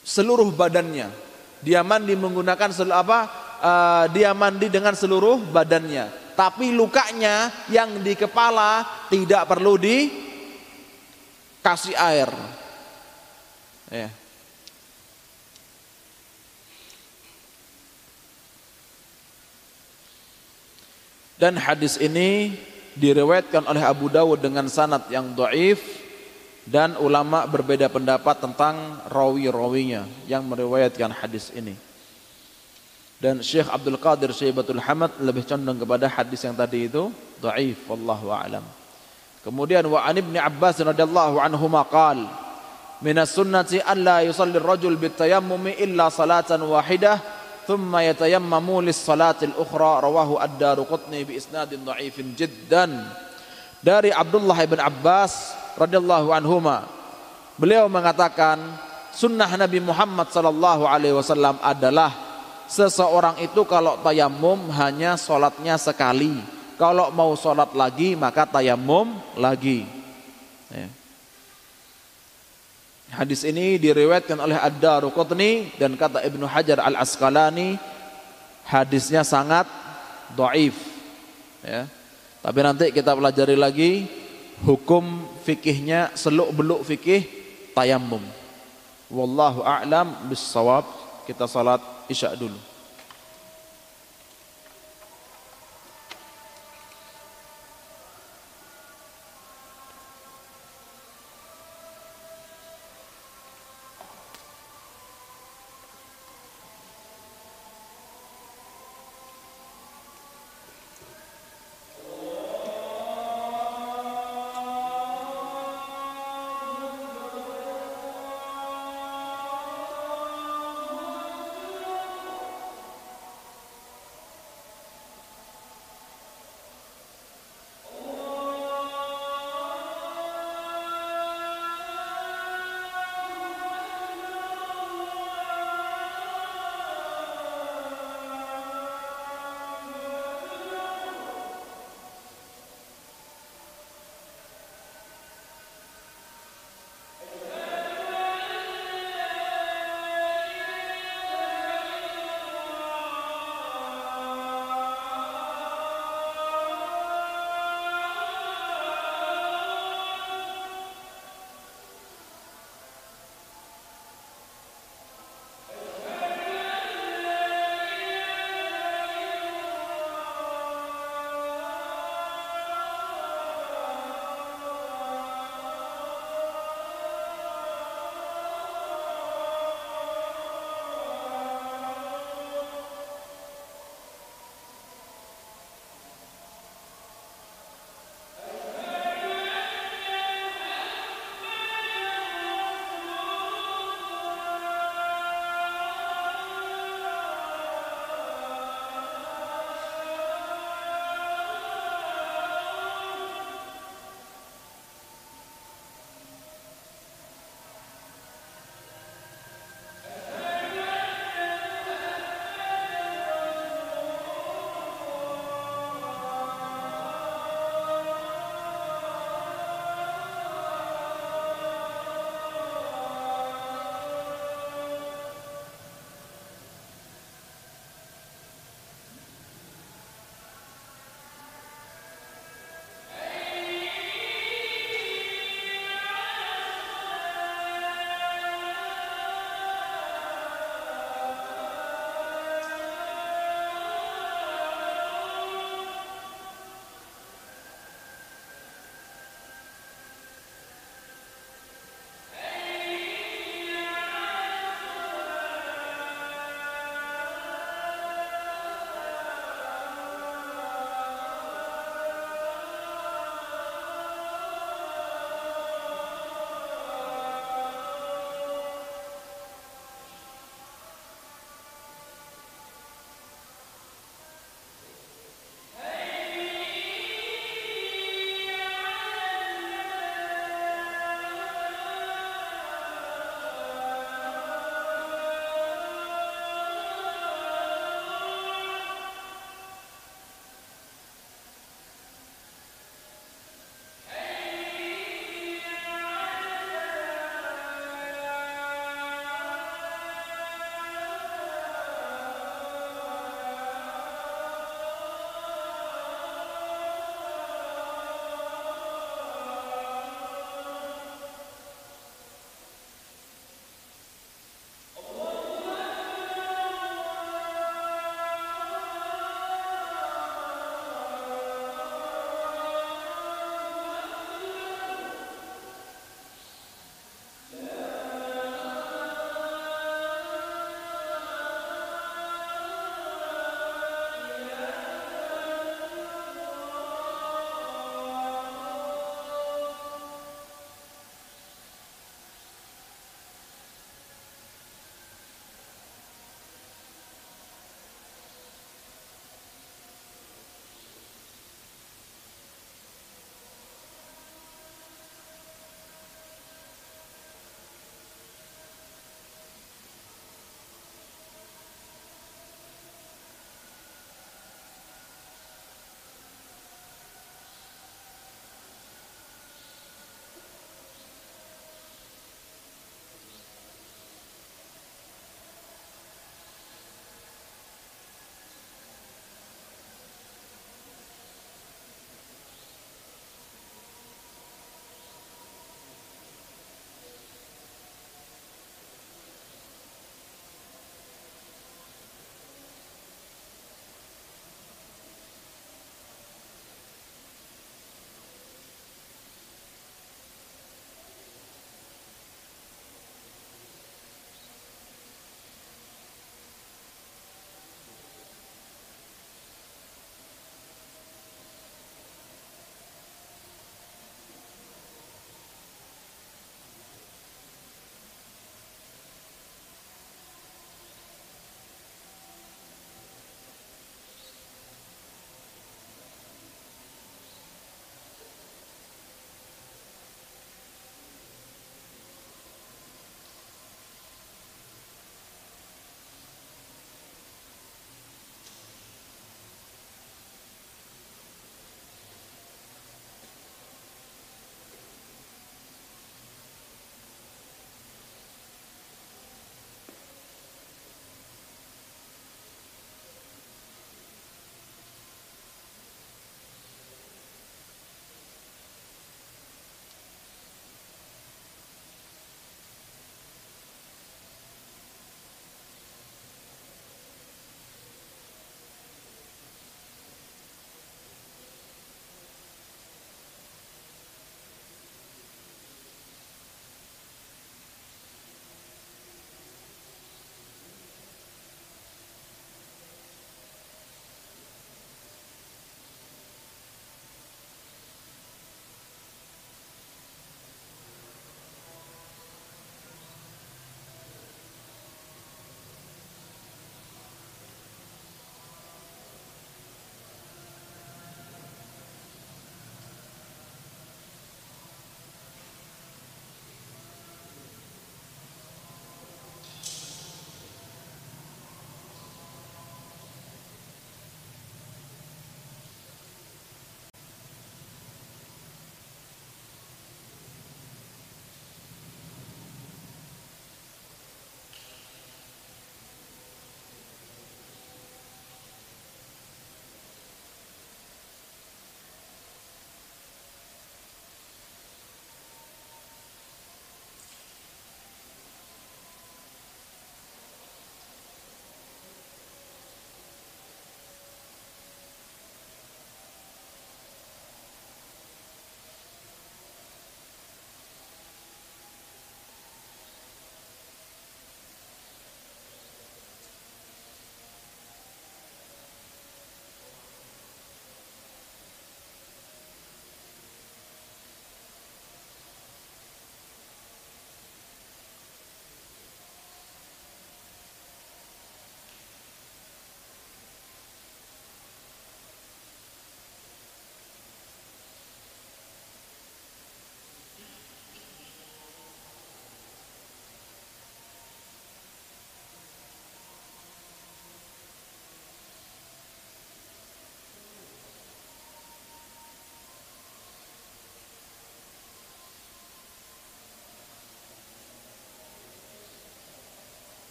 seluruh badannya. Dia mandi menggunakan seluruh apa? Uh, dia mandi dengan seluruh badannya. Tapi lukanya yang di kepala tidak perlu dikasih air. Ya. Dan hadis ini diriwayatkan oleh Abu Dawud dengan sanad yang dhaif dan ulama berbeda pendapat tentang rawi-rawinya yang meriwayatkan hadis ini. Dan Syekh Abdul Qadir Syaibatul Hamad lebih condong kepada hadis yang tadi itu dhaif wallahu a'lam. Kemudian wa an Ibnu Abbas radhiyallahu anhu maqal min as-sunnati an la yusalli ar-rajul bitayammumi illa salatan wahidah thumma yatayammamu lis-salatil ukhra rawahu ad-Daruqutni bi isnadin dari Abdullah ibn Abbas radhiyallahu anhuma beliau mengatakan sunnah Nabi Muhammad sallallahu alaihi wasallam adalah seseorang itu kalau tayamum hanya sholatnya sekali. Kalau mau sholat lagi maka tayamum lagi. Hadis ini diriwayatkan oleh Ad-Daruqutni dan kata Ibnu Hajar Al-Asqalani hadisnya sangat dhaif. Ya. Tapi nanti kita pelajari lagi hukum fikihnya seluk-beluk fikih tayamum. Wallahu a'lam bis-shawab. Kita salat Isya dulu.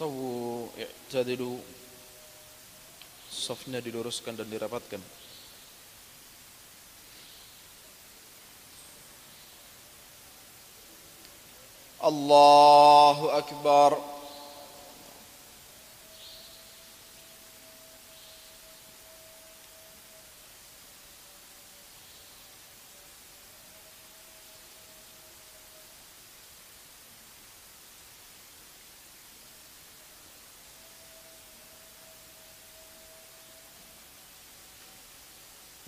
Sawu i'tadilu safnya diluruskan dan dirapatkan. Allahu akbar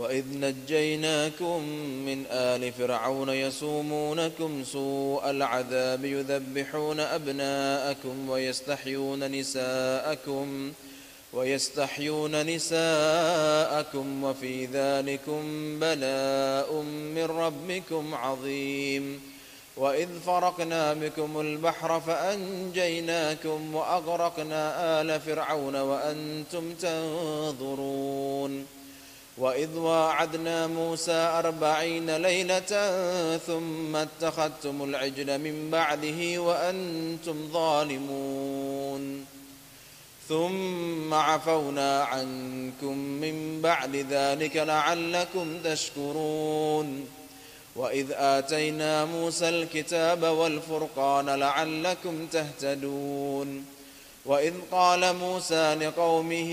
وإذ نجيناكم من آل فرعون يسومونكم سوء العذاب يذبحون أبناءكم ويستحيون نساءكم ويستحيون نساءكم وفي ذلكم بلاء من ربكم عظيم وإذ فرقنا بكم البحر فأنجيناكم وأغرقنا آل فرعون وأنتم تنظرون وإذ واعدنا موسى أربعين ليلة ثم اتخذتم العجل من بعده وأنتم ظالمون. ثم عفونا عنكم من بعد ذلك لعلكم تشكرون. وإذ آتينا موسى الكتاب والفرقان لعلكم تهتدون. وإذ قال موسى لقومه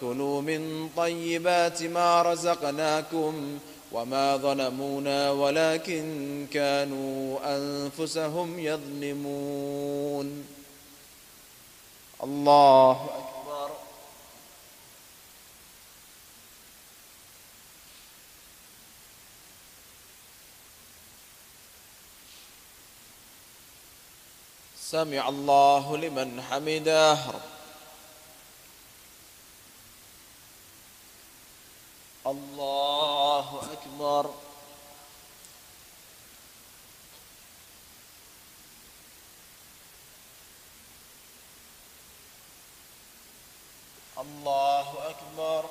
كلوا من طيبات ما رزقناكم وما ظلمونا ولكن كانوا أنفسهم يظلمون. الله أكبر. سمع الله لمن حمده الله أكبر الله أكبر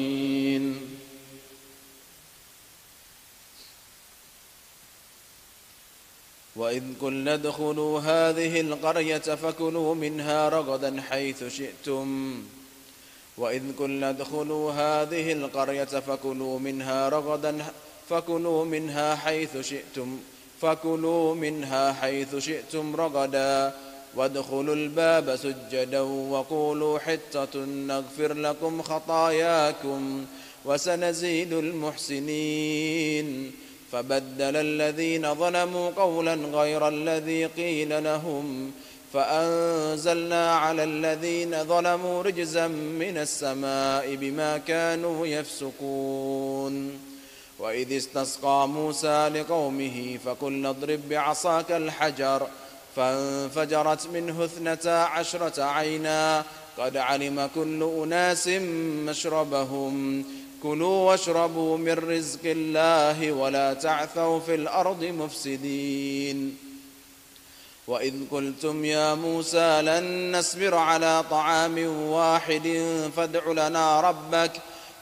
وإذ قلنا ادخلوا هذه القرية فكلوا منها رغدا حيث شئتم. وإذ قلنا ادخلوا هذه القرية فكلوا منها رغدا فكلوا منها حيث شئتم. فكلوا منها حيث شئتم رغدا. وادخلوا الباب سجدا وقولوا حطة نغفر لكم خطاياكم وسنزيد المحسنين. فبدل الذين ظلموا قولا غير الذي قيل لهم فأنزلنا على الذين ظلموا رجزا من السماء بما كانوا يفسقون. وإذ استسقى موسى لقومه فقلنا اضرب بعصاك الحجر فانفجرت منه اثنتا عشرة عينا قد علم كل أناس مشربهم كلوا واشربوا من رزق الله ولا تعثوا في الأرض مفسدين. وإذ قلتم يا موسى لن نصبر على طعام واحد فادع لنا ربك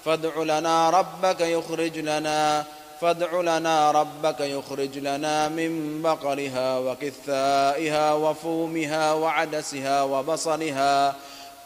فادع لنا ربك يخرج لنا فادع لنا ربك يخرج لنا من بقرها وكثائها وفومها وعدسها وبصلها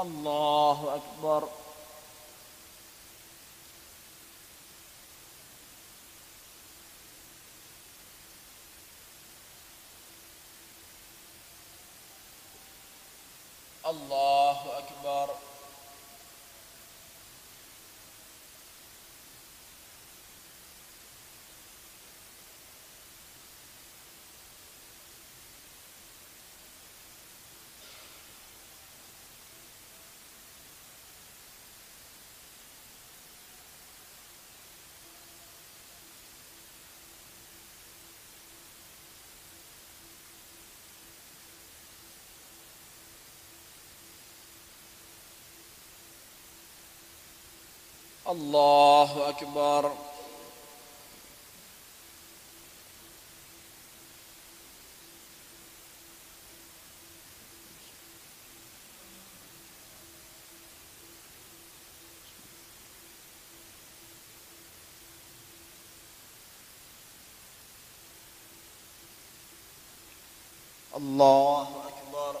الله أكبر. الله أكبر الله أكبر. الله أكبر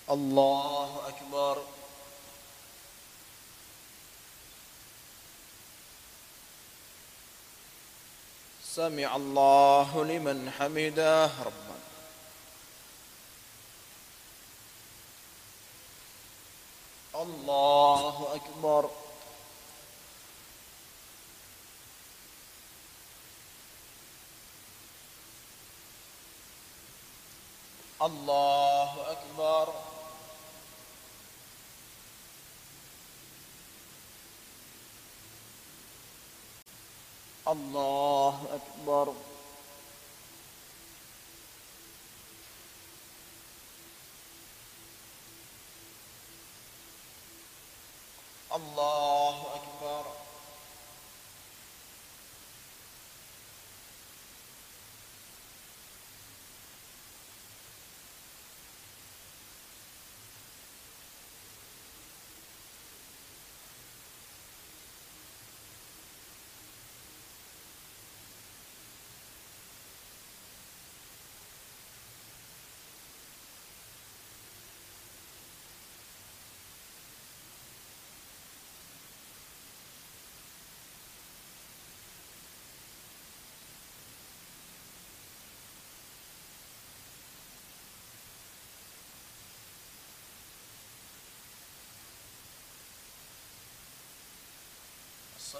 الله أكبر. سمع الله لمن حمده ربنا. الله أكبر. الله أكبر الله أكبر الله أكبر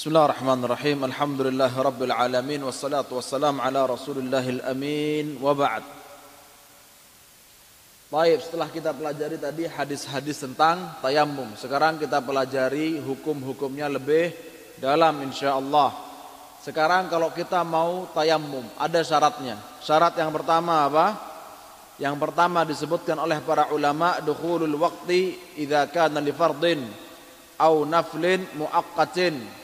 Bismillahirrahmanirrahim. Alhamdulillah rabbil alamin wassalatu wassalam ala Rasulillahil amin wa ba'd. Baik, setelah kita pelajari tadi hadis-hadis tentang tayamum. Sekarang kita pelajari hukum-hukumnya lebih dalam insyaallah. Sekarang kalau kita mau tayamum, ada syaratnya. Syarat yang pertama apa? Yang pertama disebutkan oleh para ulama dukhulul waqti idza kana li fardin au naflin muaqqatin.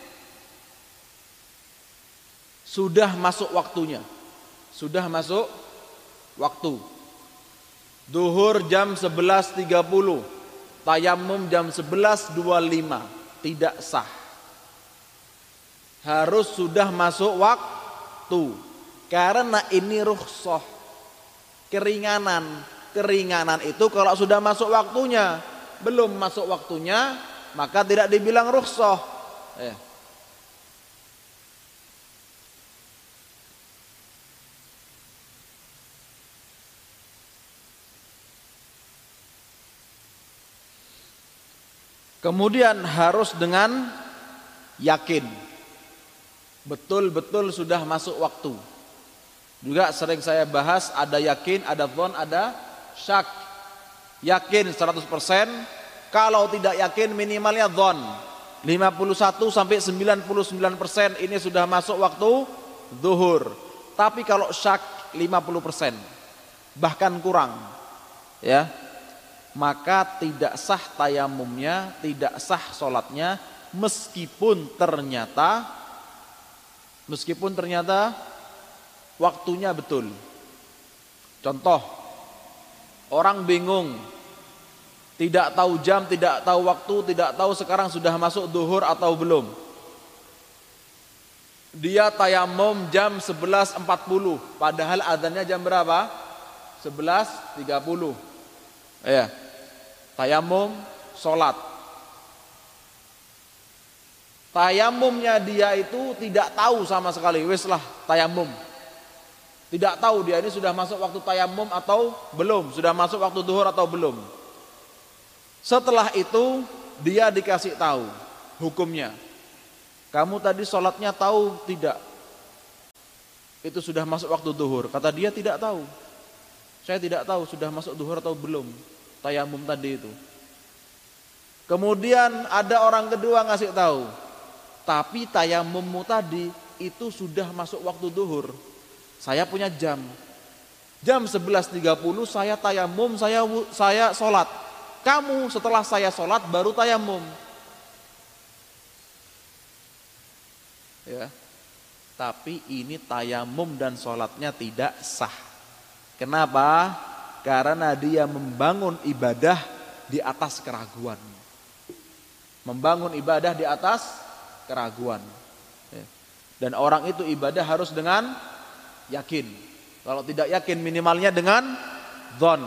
Sudah masuk waktunya. Sudah masuk waktu. Duhur jam 11.30 Tayamum jam 11.25 Tidak sah. Harus sudah masuk waktu. Karena ini rukhsah. Keringanan. Keringanan itu kalau sudah masuk waktunya. Belum masuk waktunya Maka tidak dibilang rukhsah. Eh. Kemudian harus dengan yakin. Betul-betul sudah masuk waktu. Juga sering saya bahas ada yakin, ada dhon, ada syak. Yakin 100%, kalau tidak yakin minimalnya dhon. 51 sampai 99% ini sudah masuk waktu zuhur. Tapi kalau syak 50%, bahkan kurang. Ya, maka tidak sah tayamumnya, tidak sah sholatnya meskipun ternyata meskipun ternyata waktunya betul. Contoh, orang bingung, tidak tahu jam, tidak tahu waktu, tidak tahu sekarang sudah masuk duhur atau belum. Dia tayamum jam 11.40, padahal adanya jam berapa? 11.30. Ya. Tayamum, sholat. Tayamumnya dia itu tidak tahu sama sekali. Wes lah tayamum. Tidak tahu dia ini sudah masuk waktu tayamum atau belum. Sudah masuk waktu duhur atau belum. Setelah itu dia dikasih tahu hukumnya. Kamu tadi sholatnya tahu tidak? Itu sudah masuk waktu duhur. Kata dia tidak tahu. Saya tidak tahu sudah masuk duhur atau belum tayamum tadi itu. Kemudian ada orang kedua ngasih tahu, tapi tayamummu tadi itu sudah masuk waktu duhur. Saya punya jam. Jam 11.30 saya tayamum, saya saya sholat. Kamu setelah saya sholat baru tayamum. Ya. Tapi ini tayamum dan sholatnya tidak sah. Kenapa? Karena dia membangun ibadah di atas keraguan. Membangun ibadah di atas keraguan. Ya. Dan orang itu ibadah harus dengan yakin. Kalau tidak yakin minimalnya dengan zon.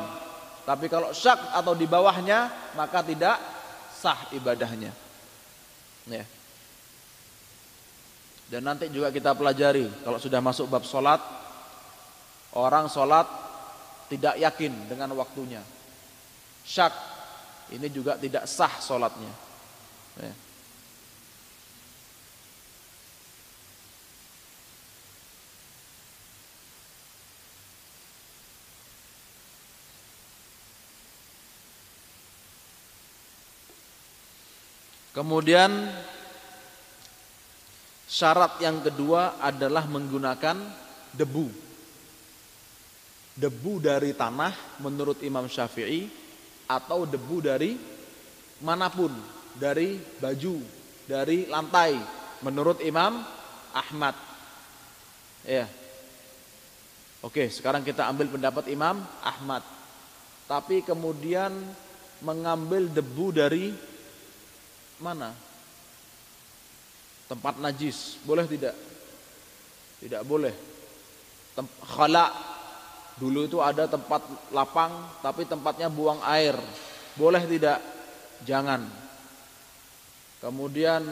Tapi kalau syak atau di bawahnya maka tidak sah ibadahnya. Ya. Dan nanti juga kita pelajari kalau sudah masuk bab solat orang solat tidak yakin dengan waktunya. Syak ini juga tidak sah sholatnya. Ya. Kemudian syarat yang kedua adalah menggunakan debu debu dari tanah menurut Imam Syafi'i atau debu dari mana pun, dari baju, dari lantai menurut Imam Ahmad. Ya. Oke, sekarang kita ambil pendapat Imam Ahmad. Tapi kemudian mengambil debu dari mana? Tempat najis, boleh tidak? Tidak boleh. Khala Dulu itu ada tempat lapang tapi tempatnya buang air. Boleh tidak? Jangan. Kemudian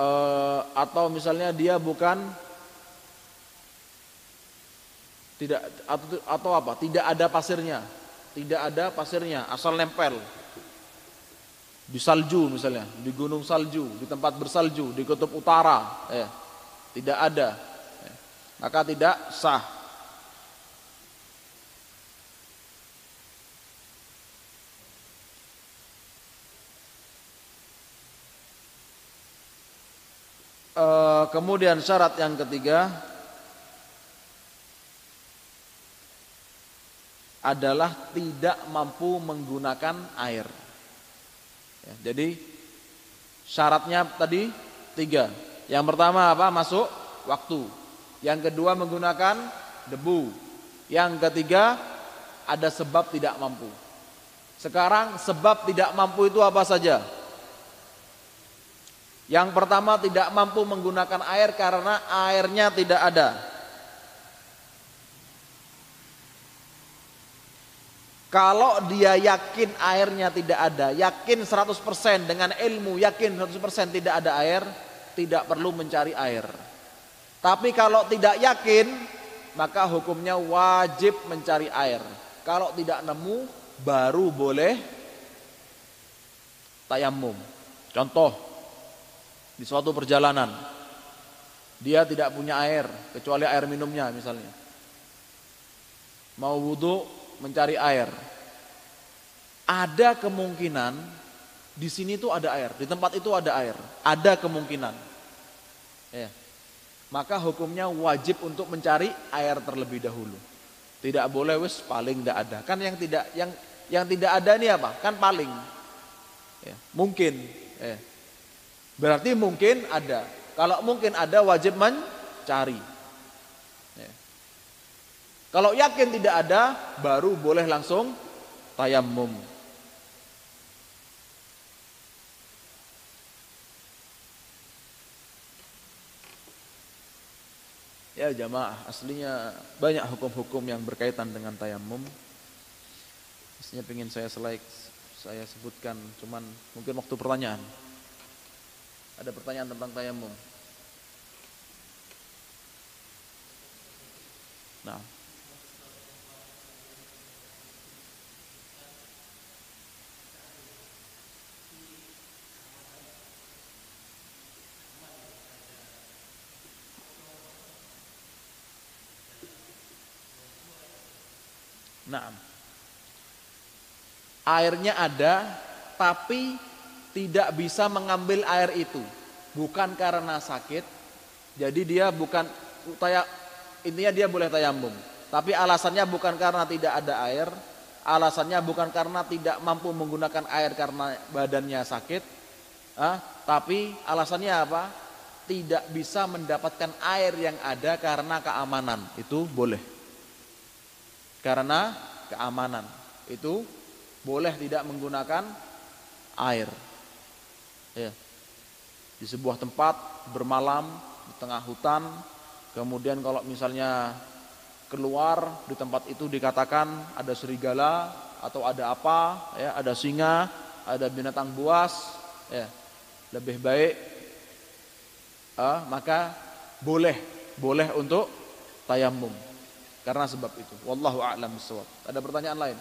eh, atau misalnya dia bukan tidak atau, atau apa? Tidak ada pasirnya. Tidak ada pasirnya, asal nempel. di salju misalnya, di gunung salju, di tempat bersalju, di kutub utara, ya, tidak ada, ya, maka tidak sah. E, kemudian syarat yang ketiga adalah tidak mampu menggunakan air. Ya, jadi syaratnya tadi tiga. Yang pertama apa? Masuk waktu. Yang kedua menggunakan debu. Yang ketiga ada sebab tidak mampu. Sekarang sebab tidak mampu itu apa saja? Yang pertama tidak mampu menggunakan air karena airnya tidak ada. Kalau dia yakin airnya tidak ada, yakin 100% dengan ilmu, yakin 100% tidak ada air, tidak perlu mencari air. Tapi kalau tidak yakin, maka hukumnya wajib mencari air. Kalau tidak nemu, baru boleh tayamum. Contoh, di suatu perjalanan, dia tidak punya air, kecuali air minumnya misalnya. Mau wudhu, mencari air. Ada kemungkinan di sini tuh ada air, di tempat itu ada air, ada kemungkinan. Ya. Maka hukumnya wajib untuk mencari air terlebih dahulu. Tidak boleh wis paling tidak ada. Kan yang tidak yang yang tidak ada ini apa? Kan paling. Ya, mungkin. Ya. Berarti mungkin ada. Kalau mungkin ada wajib mencari. Kalau yakin tidak ada, baru boleh langsung tayamum. Ya jamaah, aslinya banyak hukum-hukum yang berkaitan dengan tayamum. Aslinya ingin saya selek, saya sebutkan, cuman mungkin waktu pertanyaan. Ada pertanyaan tentang tayamum. Nah. Nah, airnya ada, tapi tidak bisa mengambil air itu, bukan karena sakit. Jadi dia bukan taya, intinya dia boleh tayamum, tapi alasannya bukan karena tidak ada air, alasannya bukan karena tidak mampu menggunakan air karena badannya sakit, ah, tapi alasannya apa? Tidak bisa mendapatkan air yang ada karena keamanan, itu boleh karena keamanan. Itu boleh tidak menggunakan air. Ya. Di sebuah tempat bermalam di tengah hutan, kemudian kalau misalnya keluar di tempat itu dikatakan ada serigala atau ada apa, ya, ada singa, ada binatang buas, ya, lebih baik, eh, maka boleh, boleh untuk tayamum. Karena sebab itu. Wallahu a'lam. Ada pertanyaan lain?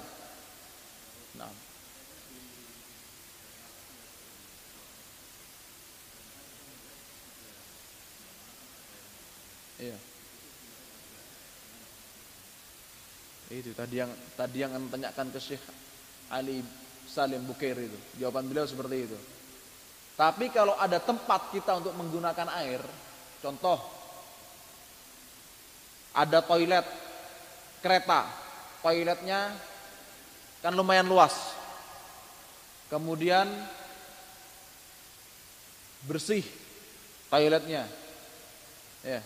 Nah. Iya. Itu tadi yang tadi yang tanyakan ke Syekh Ali Salim Bukair itu. Jawaban beliau seperti itu. Tapi kalau ada tempat kita untuk menggunakan air, contoh ada toilet kereta. Toiletnya kan lumayan luas. Kemudian bersih toiletnya. Ya.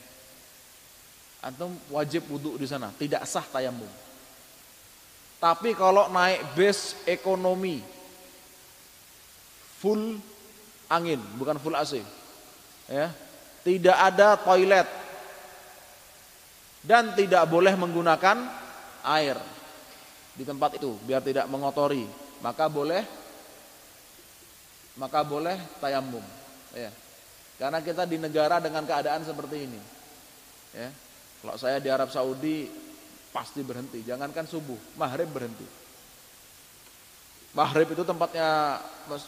Antum wajib wudhu di sana, tidak sah tayamum. Tapi kalau naik bus ekonomi full angin, bukan full AC. Ya. Tidak ada toilet, dan tidak boleh menggunakan air di tempat itu biar tidak mengotori maka boleh maka boleh tayamum ya karena kita di negara dengan keadaan seperti ini ya kalau saya di Arab Saudi pasti berhenti jangankan subuh maghrib berhenti Maghrib itu tempatnya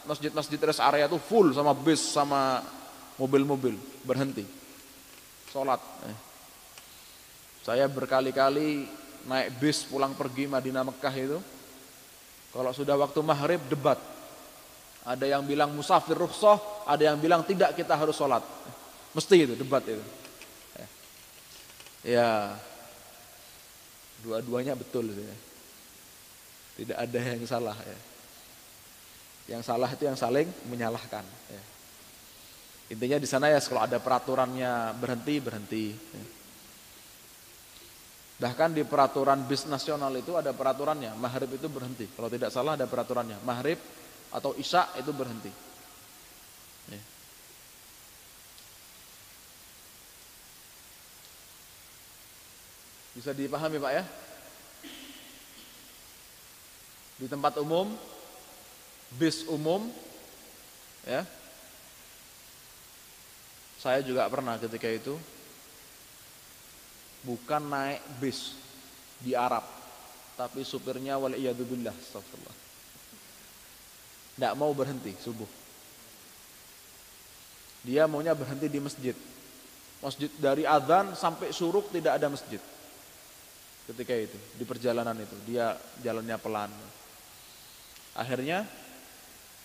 masjid-masjid rest area itu full sama bis sama mobil-mobil berhenti. Sholat. Eh. Saya berkali-kali naik bis pulang pergi Madinah Mekah itu. Kalau sudah waktu maghrib debat. Ada yang bilang musafir rukhsah, ada yang bilang tidak kita harus sholat. Mesti itu debat itu. Ya, dua-duanya betul ya. Tidak ada yang salah ya. Yang salah itu yang saling menyalahkan. Ya. Intinya di sana ya kalau ada peraturannya berhenti berhenti. Ya. Bahkan di peraturan bis nasional itu ada peraturannya, maghrib itu berhenti. Kalau tidak salah ada peraturannya, maghrib atau isya itu berhenti. Bisa dipahami Pak ya? Di tempat umum bis umum ya. Saya juga pernah ketika itu bukan naik bis di Arab tapi supirnya waliyadzubillah astagfirullah. Tidak mau berhenti subuh. Dia maunya berhenti di masjid. Masjid dari azan sampai suruk tidak ada masjid ketika itu di perjalanan itu dia jalannya pelan akhirnya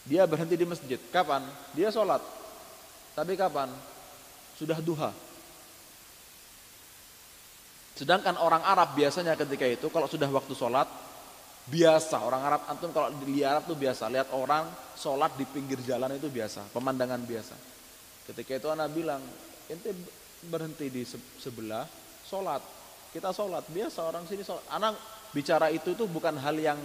dia berhenti di masjid. Kapan? Dia sholat. Tapi kapan? Sudah duha. Sedangkan orang Arab biasanya ketika itu kalau sudah waktu sholat biasa orang Arab antum kalau di Arab tuh biasa lihat orang sholat di pinggir jalan itu biasa pemandangan biasa. Ketika itu anak bilang ente berhenti di sebelah sholat kita sholat biasa orang sini sholat. Anak bicara itu tuh bukan hal yang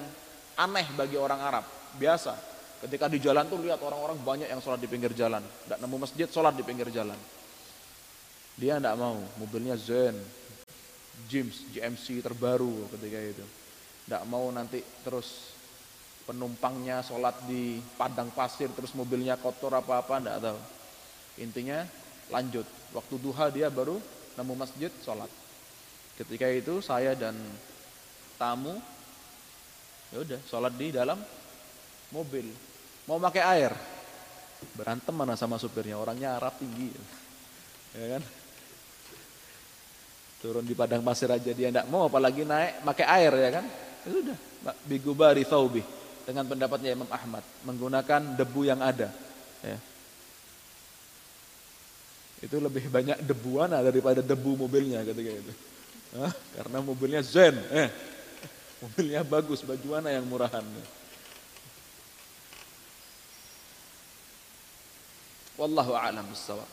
aneh bagi orang Arab biasa Ketika di jalan tuh lihat orang-orang banyak yang sholat di pinggir jalan. Tidak nemu masjid, sholat di pinggir jalan. Dia tidak mau, mobilnya Zen, James, GMC terbaru ketika itu. Tidak mau nanti terus penumpangnya sholat di padang pasir, terus mobilnya kotor apa-apa, tidak tahu. Intinya lanjut. Waktu duha dia baru nemu masjid, sholat. Ketika itu saya dan tamu, ya udah sholat di dalam mobil. Mau pakai air? Berantem mana sama supirnya orangnya Arab tinggi. Ya kan? Turun di padang pasir aja dia tidak mau apalagi naik pakai air ya kan? Ya sudah bigubari thawbi dengan pendapatnya Imam Ahmad menggunakan debu yang ada ya. itu lebih banyak debuana daripada debu mobilnya ketika itu Hah? karena mobilnya zen eh. mobilnya bagus bajuana yang murahan Wallahu a'lam bissawab.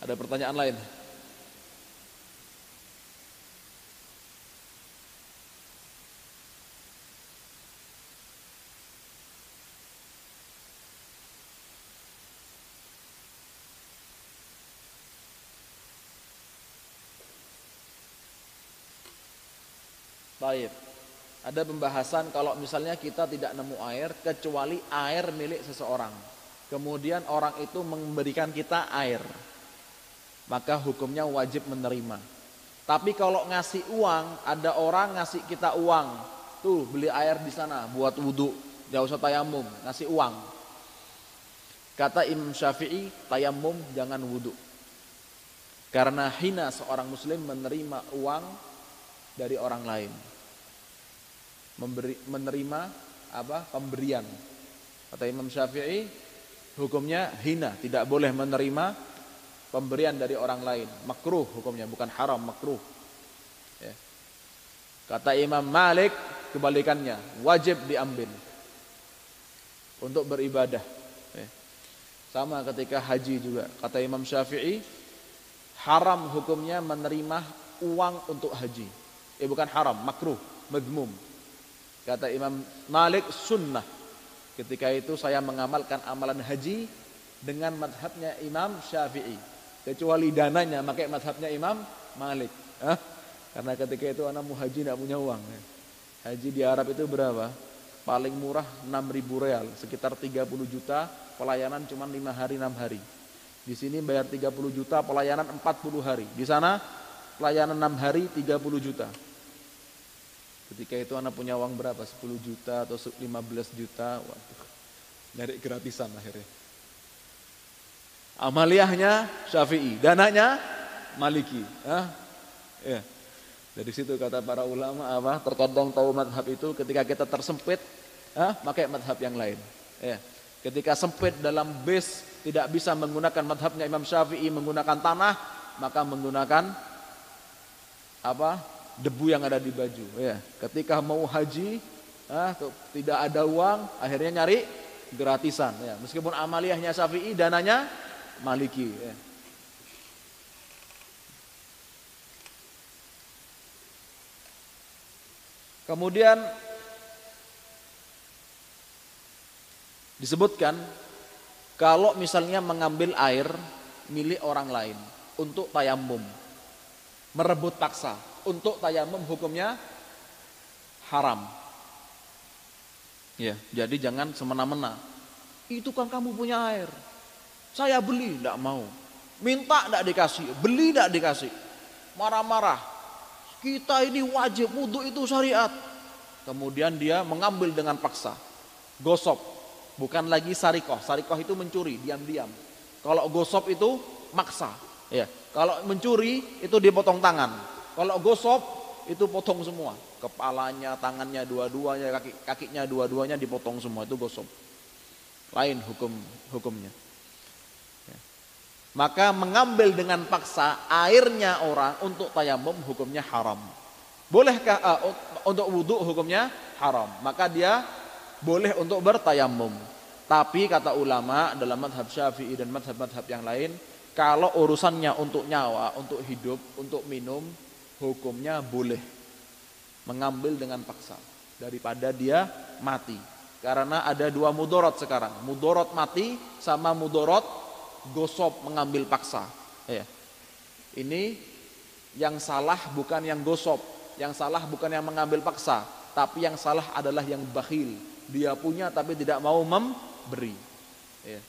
Ada pertanyaan lain? Baik. Ada pembahasan kalau misalnya kita tidak nemu air kecuali air milik seseorang. Kemudian orang itu memberikan kita air. Maka hukumnya wajib menerima. Tapi kalau ngasih uang, ada orang ngasih kita uang. Tuh beli air di sana buat wudhu. Gak usah tayamum, ngasih uang. Kata Imam Syafi'i, tayamum jangan wudhu. Karena hina seorang muslim menerima uang dari orang lain memberi, menerima apa pemberian. Kata Imam Syafi'i, hukumnya hina, tidak boleh menerima pemberian dari orang lain. Makruh hukumnya, bukan haram, makruh. Ya. Kata Imam Malik, kebalikannya, wajib diambil untuk beribadah. Ya. Sama ketika haji juga. Kata Imam Syafi'i, haram hukumnya menerima uang untuk haji. Eh bukan haram, makruh, madmum. Kata Imam Malik sunnah. Ketika itu saya mengamalkan amalan haji dengan madhabnya Imam Syafi'i. Kecuali dananya pakai madhabnya Imam Malik. Hah? Karena ketika itu anak mau haji tidak punya uang. Haji di Arab itu berapa? Paling murah 6 ribu real, sekitar 30 juta, pelayanan cuma 5 hari 6 hari. Di sini bayar 30 juta, pelayanan 40 hari. Di sana pelayanan 6 hari 30 juta. Ketika itu anak punya uang berapa? 10 juta atau 15 juta. Waduh, nyari gratisan akhirnya. Amaliyahnya Syafi'i, dananya Maliki. Ah, ya. Dari situ kata para ulama apa? Terkadang tahu madhab itu ketika kita tersempit, ah, pakai madhab yang lain. Ya. Ketika sempit dalam base tidak bisa menggunakan madhabnya Imam Syafi'i menggunakan tanah, maka menggunakan apa? Debu yang ada di baju. Ya. Ketika mau haji, ah, tidak ada uang, akhirnya nyari gratisan. Ya. Meskipun amaliyahnya Syafi'i, dananya Maliki. Ya. Kemudian disebutkan kalau misalnya mengambil air milik orang lain untuk tayamum, merebut paksa untuk tayamum hukumnya haram. Ya, jadi jangan semena-mena. Itu kan kamu punya air. Saya beli, tidak mau. Minta tidak dikasih, beli tidak dikasih. Marah-marah. Kita ini wajib wudhu itu syariat. Kemudian dia mengambil dengan paksa. Gosop. Bukan lagi sarikoh. Sarikoh itu mencuri, diam-diam. Kalau gosop itu maksa. Ya. Kalau mencuri itu dipotong tangan. Kalau gosop itu potong semua. Kepalanya, tangannya dua-duanya, kaki, kakinya dua-duanya dipotong semua. Itu gosop. Lain hukum hukumnya. Maka mengambil dengan paksa airnya orang untuk tayamum hukumnya haram. Bolehkah uh, untuk wudhu hukumnya haram. Maka dia boleh untuk bertayamum. Tapi kata ulama dalam madhab syafi'i dan madhab-madhab yang lain. Kalau urusannya untuk nyawa, untuk hidup, untuk minum. Hukumnya boleh. Mengambil dengan paksa. Daripada dia mati. Karena ada dua mudorot sekarang. Mudorot mati sama mudorot gosop mengambil paksa. Ya. Ini yang salah bukan yang gosop, yang salah bukan yang mengambil paksa, tapi yang salah adalah yang bakhil. Dia punya tapi tidak mau memberi. Ya.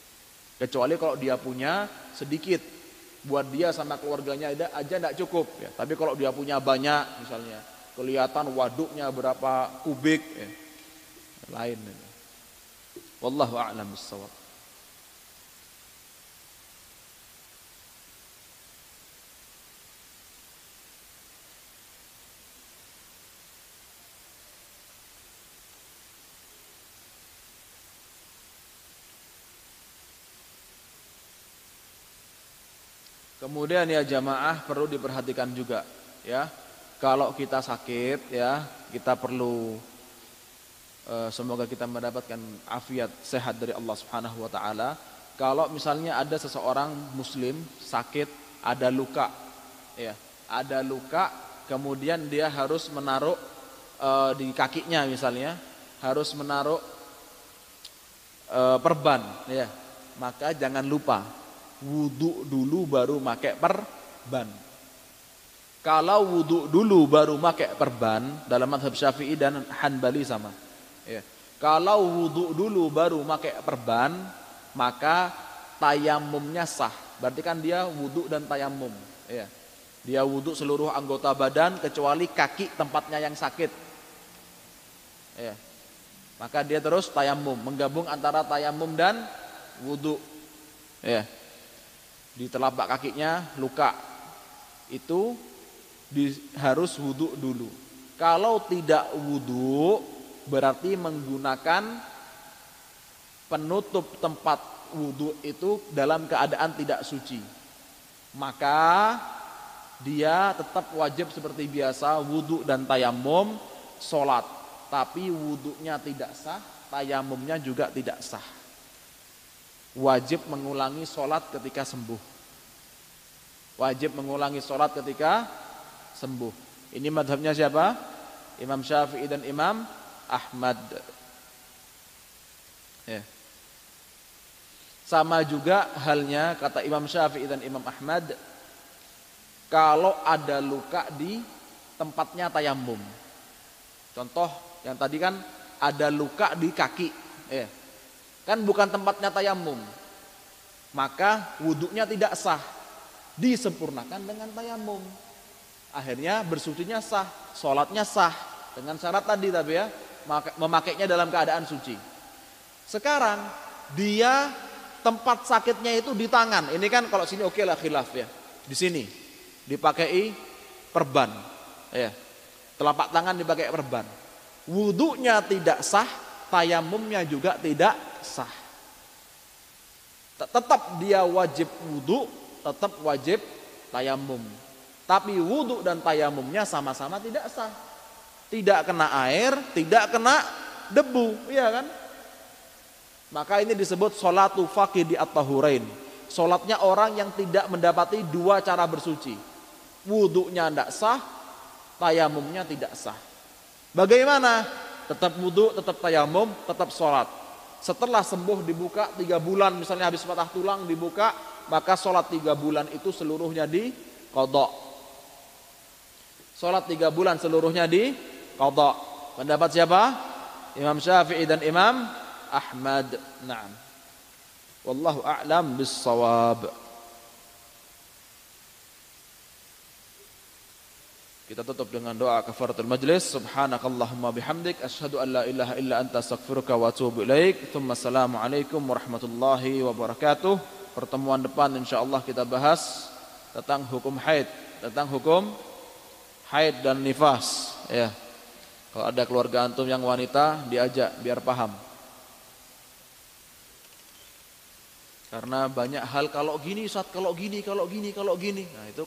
Kecuali kalau dia punya sedikit, buat dia sama keluarganya ada aja tidak cukup. Ya. Tapi kalau dia punya banyak, misalnya kelihatan waduknya berapa kubik, ya. lain. Ya. Wallahu a'lam bishawab. Kemudian ya jamaah perlu diperhatikan juga ya. Kalau kita sakit ya, kita perlu uh, semoga kita mendapatkan afiat sehat dari Allah Subhanahu wa taala. Kalau misalnya ada seseorang muslim sakit, ada luka ya, ada luka kemudian dia harus menaruh uh, di kakinya misalnya, harus menaruh uh, perban ya. Maka jangan lupa wudhu dulu baru make perban. Kalau wudhu dulu baru make perban dalam madhab syafi'i dan hanbali sama. Ya. Kalau wudhu dulu baru make perban maka tayamumnya sah. Berarti kan dia wudhu dan tayamum. Ya. Dia wudhu seluruh anggota badan kecuali kaki tempatnya yang sakit. Ya. Maka dia terus tayamum, menggabung antara tayamum dan wudhu. Ya di telapak kakinya luka. Itu di, harus wudhu dulu. Kalau tidak wudhu berarti menggunakan penutup tempat wudhu itu dalam keadaan tidak suci. Maka dia tetap wajib seperti biasa wudhu dan tayamum sholat. Tapi wudhunya tidak sah tayamumnya juga tidak sah wajib mengulangi sholat ketika sembuh. Wajib mengulangi sholat ketika sembuh. Ini madhabnya siapa? Imam Syafi'i dan Imam Ahmad. Ya. Sama juga halnya kata Imam Syafi'i dan Imam Ahmad. Kalau ada luka di tempatnya tayamum. Contoh yang tadi kan ada luka di kaki. Ya Kan bukan tempatnya tayamum. Maka wudhunya tidak sah. Disempurnakan dengan tayamum. Akhirnya bersucinya sah, sholatnya sah. dengan syarat tadi tapi ya memakainya dalam keadaan suci. Sekarang dia tempat sakitnya itu di tangan. Ini kan kalau sini oke lah khilaf ya. Di sini dipakai perban. Ya. Telapak tangan dipakai perban. Wudhunya tidak sah, tayamumnya juga tidak sah. Tetap dia wajib wudhu, tetap wajib tayamum. Tapi wudhu dan tayamumnya sama-sama tidak sah. Tidak kena air, tidak kena debu, iya kan? Maka ini disebut solatu fakih di at-tahurain. Solatnya orang yang tidak mendapati dua cara bersuci. Wudhunya tidak sah, tayamumnya tidak sah. Bagaimana? Tetap wudhu, tetap tayamum, tetap sholat. Setelah sembuh dibuka tiga bulan, misalnya habis patah tulang dibuka, maka sholat tiga bulan itu seluruhnya di kodok. Sholat tiga bulan seluruhnya di kodok. Pendapat siapa? Imam Syafi'i dan Imam Ahmad. Naam. Wallahu a'lam bis-shawab. Kita tutup dengan doa kafaratul majlis. Subhanakallahumma bihamdik asyhadu an la ilaha illa anta astaghfiruka wa atubu ilaik. Tsumma assalamu alaikum warahmatullahi wabarakatuh. Pertemuan depan insyaallah kita bahas tentang hukum haid, tentang hukum haid dan nifas, ya. Kalau ada keluarga antum yang wanita diajak biar paham. Karena banyak hal kalau gini, saat kalau gini, kalau gini, kalau gini. Nah, itu